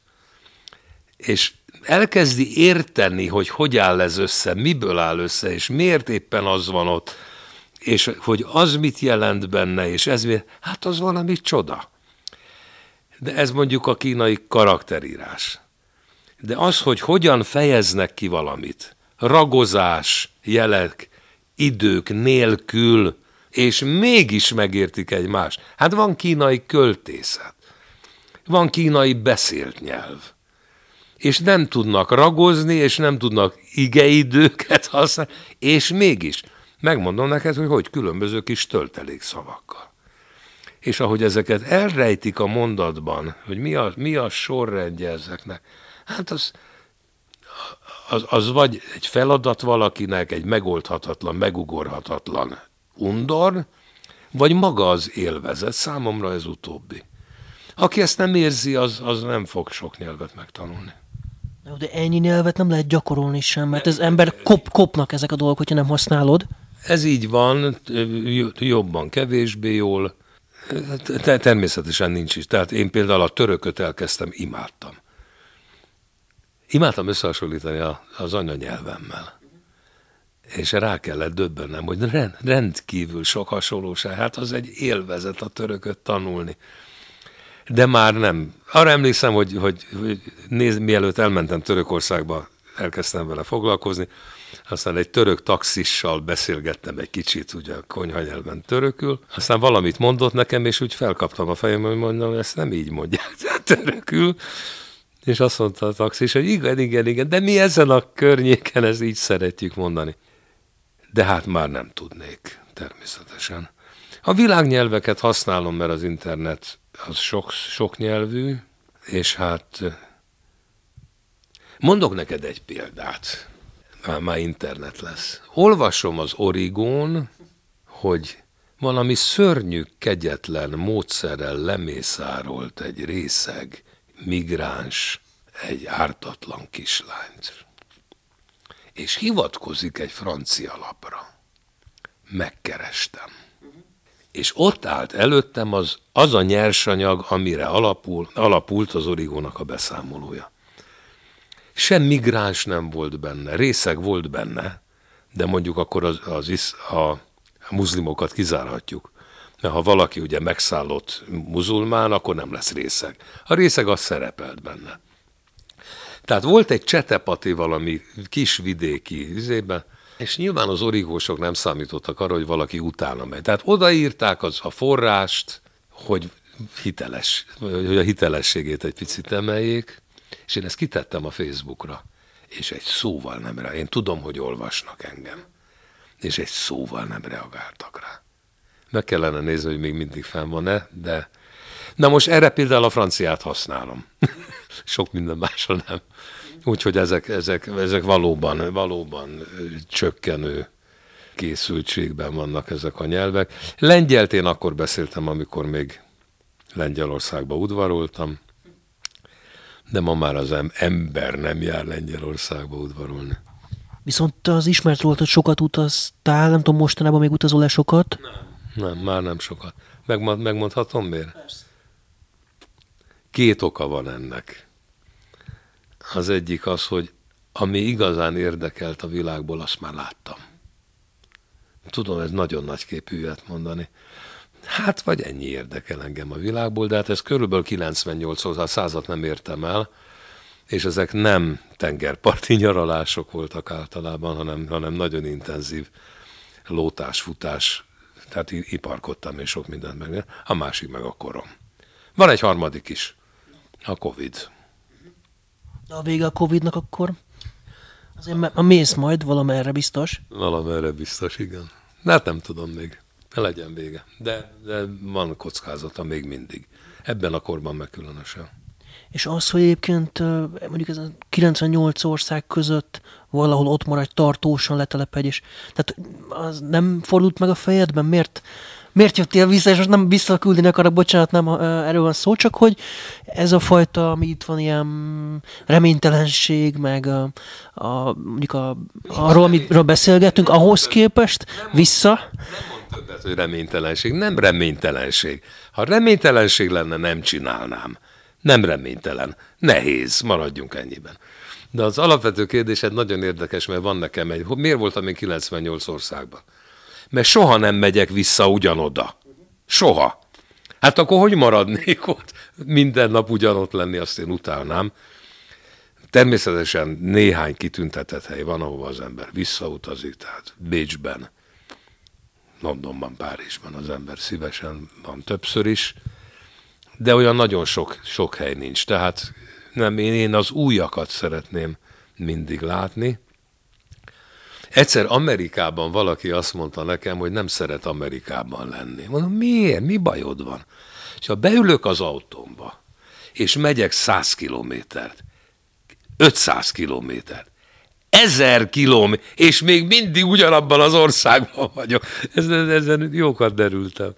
és elkezdi érteni, hogy hogy áll ez össze, miből áll össze, és miért éppen az van ott, és hogy az mit jelent benne, és ez mi, hát az valami csoda. De ez mondjuk a kínai karakterírás. De az, hogy hogyan fejeznek ki valamit, ragozás, jelek, idők nélkül, és mégis megértik egymást. Hát van kínai költészet, van kínai beszélt nyelv, és nem tudnak ragozni, és nem tudnak igeidőket használni, és mégis megmondom neked, hogy hogy különböző kis töltelék szavakkal. És ahogy ezeket elrejtik a mondatban, hogy mi a, mi a sorrendje ezeknek, hát az, az, az vagy egy feladat valakinek, egy megoldhatatlan, megugorhatatlan undor, vagy maga az élvezet. Számomra ez utóbbi. Aki ezt nem érzi, az, az nem fog sok nyelvet megtanulni. De ennyi nyelvet nem lehet gyakorolni sem, mert az ember kop, kopnak ezek a dolgok, hogyha nem használod. Ez így van, jobban, kevésbé jól. Természetesen nincs is. Tehát én például a törököt elkezdtem, imádtam. Imádtam összehasonlítani az anyanyelvemmel és rá kellett döbbennem, hogy rend, rendkívül sok hasonlóság. Hát az egy élvezet a törököt tanulni. De már nem. Arra emlékszem, hogy, hogy, hogy néz, mielőtt elmentem Törökországba, elkezdtem vele foglalkozni, aztán egy török taxissal beszélgettem egy kicsit, ugye a konyhanyelven törökül, aztán valamit mondott nekem, és úgy felkaptam a fejem, hogy mondom, ezt nem így mondják *laughs* törökül, és azt mondta a taxis, hogy igen, igen, igen, de mi ezen a környéken ezt így szeretjük mondani de hát már nem tudnék, természetesen. A világnyelveket használom, mert az internet az sok, sok nyelvű, és hát mondok neked egy példát, már, már internet lesz. Olvasom az Origón, hogy valami szörnyű, kegyetlen módszerrel lemészárolt egy részeg, migráns, egy ártatlan kislányt és hivatkozik egy francia lapra. Megkerestem. És ott állt előttem az, az a nyersanyag, amire alapul, alapult az origónak a beszámolója. Sem migráns nem volt benne, részeg volt benne, de mondjuk akkor az, az is, a, a muzlimokat kizárhatjuk. Mert ha valaki ugye megszállott muzulmán, akkor nem lesz részeg. A részeg az szerepelt benne. Tehát volt egy csetepati valami kis vidéki üzében, És nyilván az origósok nem számítottak arra, hogy valaki utána megy. Tehát odaírták az a forrást, hogy hiteles, hogy a hitelességét egy picit emeljék, és én ezt kitettem a Facebookra, és egy szóval nem rá. Én tudom, hogy olvasnak engem, és egy szóval nem reagáltak rá. Meg kellene nézni, hogy még mindig fenn van-e, de... Na most erre például a franciát használom. *laughs* Sok minden másra nem. Úgyhogy ezek, ezek, ezek valóban, valóban csökkenő készültségben vannak ezek a nyelvek. Lengyelt én akkor beszéltem, amikor még Lengyelországba udvaroltam, de ma már az ember nem jár Lengyelországba udvarolni. Viszont az ismert volt, hogy sokat utaztál, nem tudom, mostanában még utazol-e sokat? Nem, nem, már nem sokat. Megmond, megmondhatom miért? Két oka van ennek. Az egyik az, hogy ami igazán érdekelt a világból, azt már láttam. Tudom, ez nagyon nagy képűet mondani. Hát, vagy ennyi érdekel engem a világból, de hát ez körülbelül 98 a százat nem értem el, és ezek nem tengerparti *laughs* nyaralások voltak általában, hanem, hanem nagyon intenzív lótás, futás, tehát iparkodtam és sok mindent meg. A másik meg a korom. Van egy harmadik is, a Covid. A vége a Covidnak akkor? Azért a mész majd valamerre biztos. Valamerre biztos, igen. De hát nem tudom még. Legyen vége. De, de van kockázata még mindig. Ebben a korban meg különösen. És az, hogy egyébként mondjuk ez a 98 ország között valahol ott maradj tartósan letelepedj, és tehát az nem fordult meg a fejedben? Miért, miért jöttél vissza, és most nem visszaküldeni akarok, bocsánat, nem erről van szó, csak hogy ez a fajta, ami itt van, ilyen reménytelenség, meg a, a, mondjuk a, arról, amiről beszélgetünk, ahhoz képest vissza. Nem többet, hogy reménytelenség. Nem reménytelenség. Ha reménytelenség lenne, nem csinálnám. Nem reménytelen. Nehéz, maradjunk ennyiben. De az alapvető kérdésed nagyon érdekes, mert van nekem egy... Miért voltam én 98 országban? Mert soha nem megyek vissza ugyanoda. Soha. Hát akkor hogy maradnék ott? Minden nap ugyanott lenni, azt én utálnám. Természetesen néhány kitüntetett hely van, ahova az ember visszautazik, tehát Bécsben, Londonban, Párizsban az ember szívesen van többször is, de olyan nagyon sok, sok hely nincs. Tehát nem, én, én az újakat szeretném mindig látni. Egyszer Amerikában valaki azt mondta nekem, hogy nem szeret Amerikában lenni. Mondom, miért? Mi bajod van? És ha beülök az autómba, és megyek 100 kilométert, 500 kilométert, ezer kilóméter, és még mindig ugyanabban az országban vagyok. Ezen, ezen jókat derültem.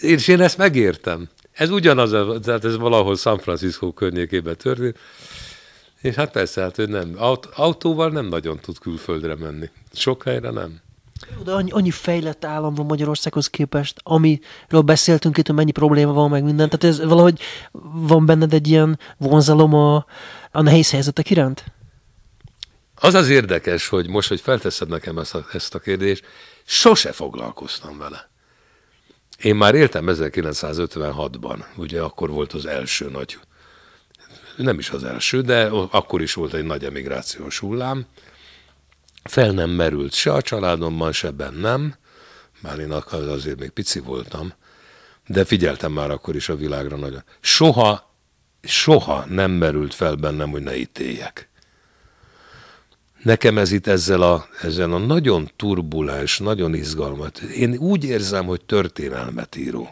És én ezt megértem. Ez ugyanaz, tehát ez valahol San Francisco környékében történt. És hát persze, hát ő nem. Autóval nem nagyon tud külföldre menni. Sok helyre nem. De annyi, annyi fejlett állam van Magyarországhoz képest, amiről beszéltünk itt, hogy mennyi probléma van, meg minden. Tehát ez valahogy van benned egy ilyen vonzalom a, a nehéz helyzetek iránt? Az az érdekes, hogy most, hogy felteszed nekem ezt a, ezt a kérdést, sose foglalkoztam vele. Én már éltem 1956-ban, ugye akkor volt az első nagy, nem is az első, de akkor is volt egy nagy emigrációs hullám. Fel nem merült se a családomban, se bennem, már én azért még pici voltam, de figyeltem már akkor is a világra nagyon. Soha, soha nem merült fel bennem, hogy ne ítéljek. Nekem ez itt ezzel a, ezzel a nagyon turbulens, nagyon izgalmat. Én úgy érzem, hogy történelmet írunk.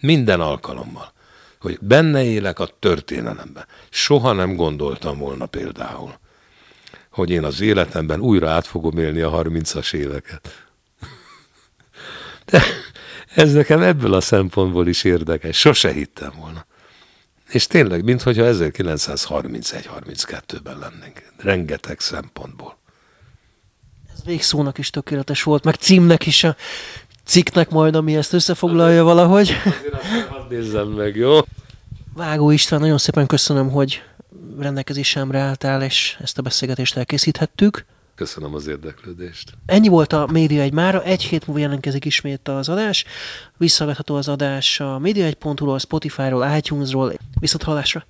Minden alkalommal. Hogy benne élek a történelemben. Soha nem gondoltam volna például, hogy én az életemben újra át fogom élni a 30-as éveket. De ez nekem ebből a szempontból is érdekes. Sose hittem volna. És tényleg, mintha 1931-32-ben lennénk. Rengeteg szempontból. Ez végszónak is tökéletes volt, meg címnek is a cikknek majd, ami ezt összefoglalja valahogy. Hadd nézzem meg, jó? Vágó István, nagyon szépen köszönöm, hogy rendelkezésemre álltál, és ezt a beszélgetést elkészíthettük. Köszönöm az érdeklődést. Ennyi volt a Média egy mára, egy hét múlva jelentkezik ismét az adás. Visszavetható az adás a média1.hu-ról, Spotify-ról, iTunes-ról. Viszont hallásra!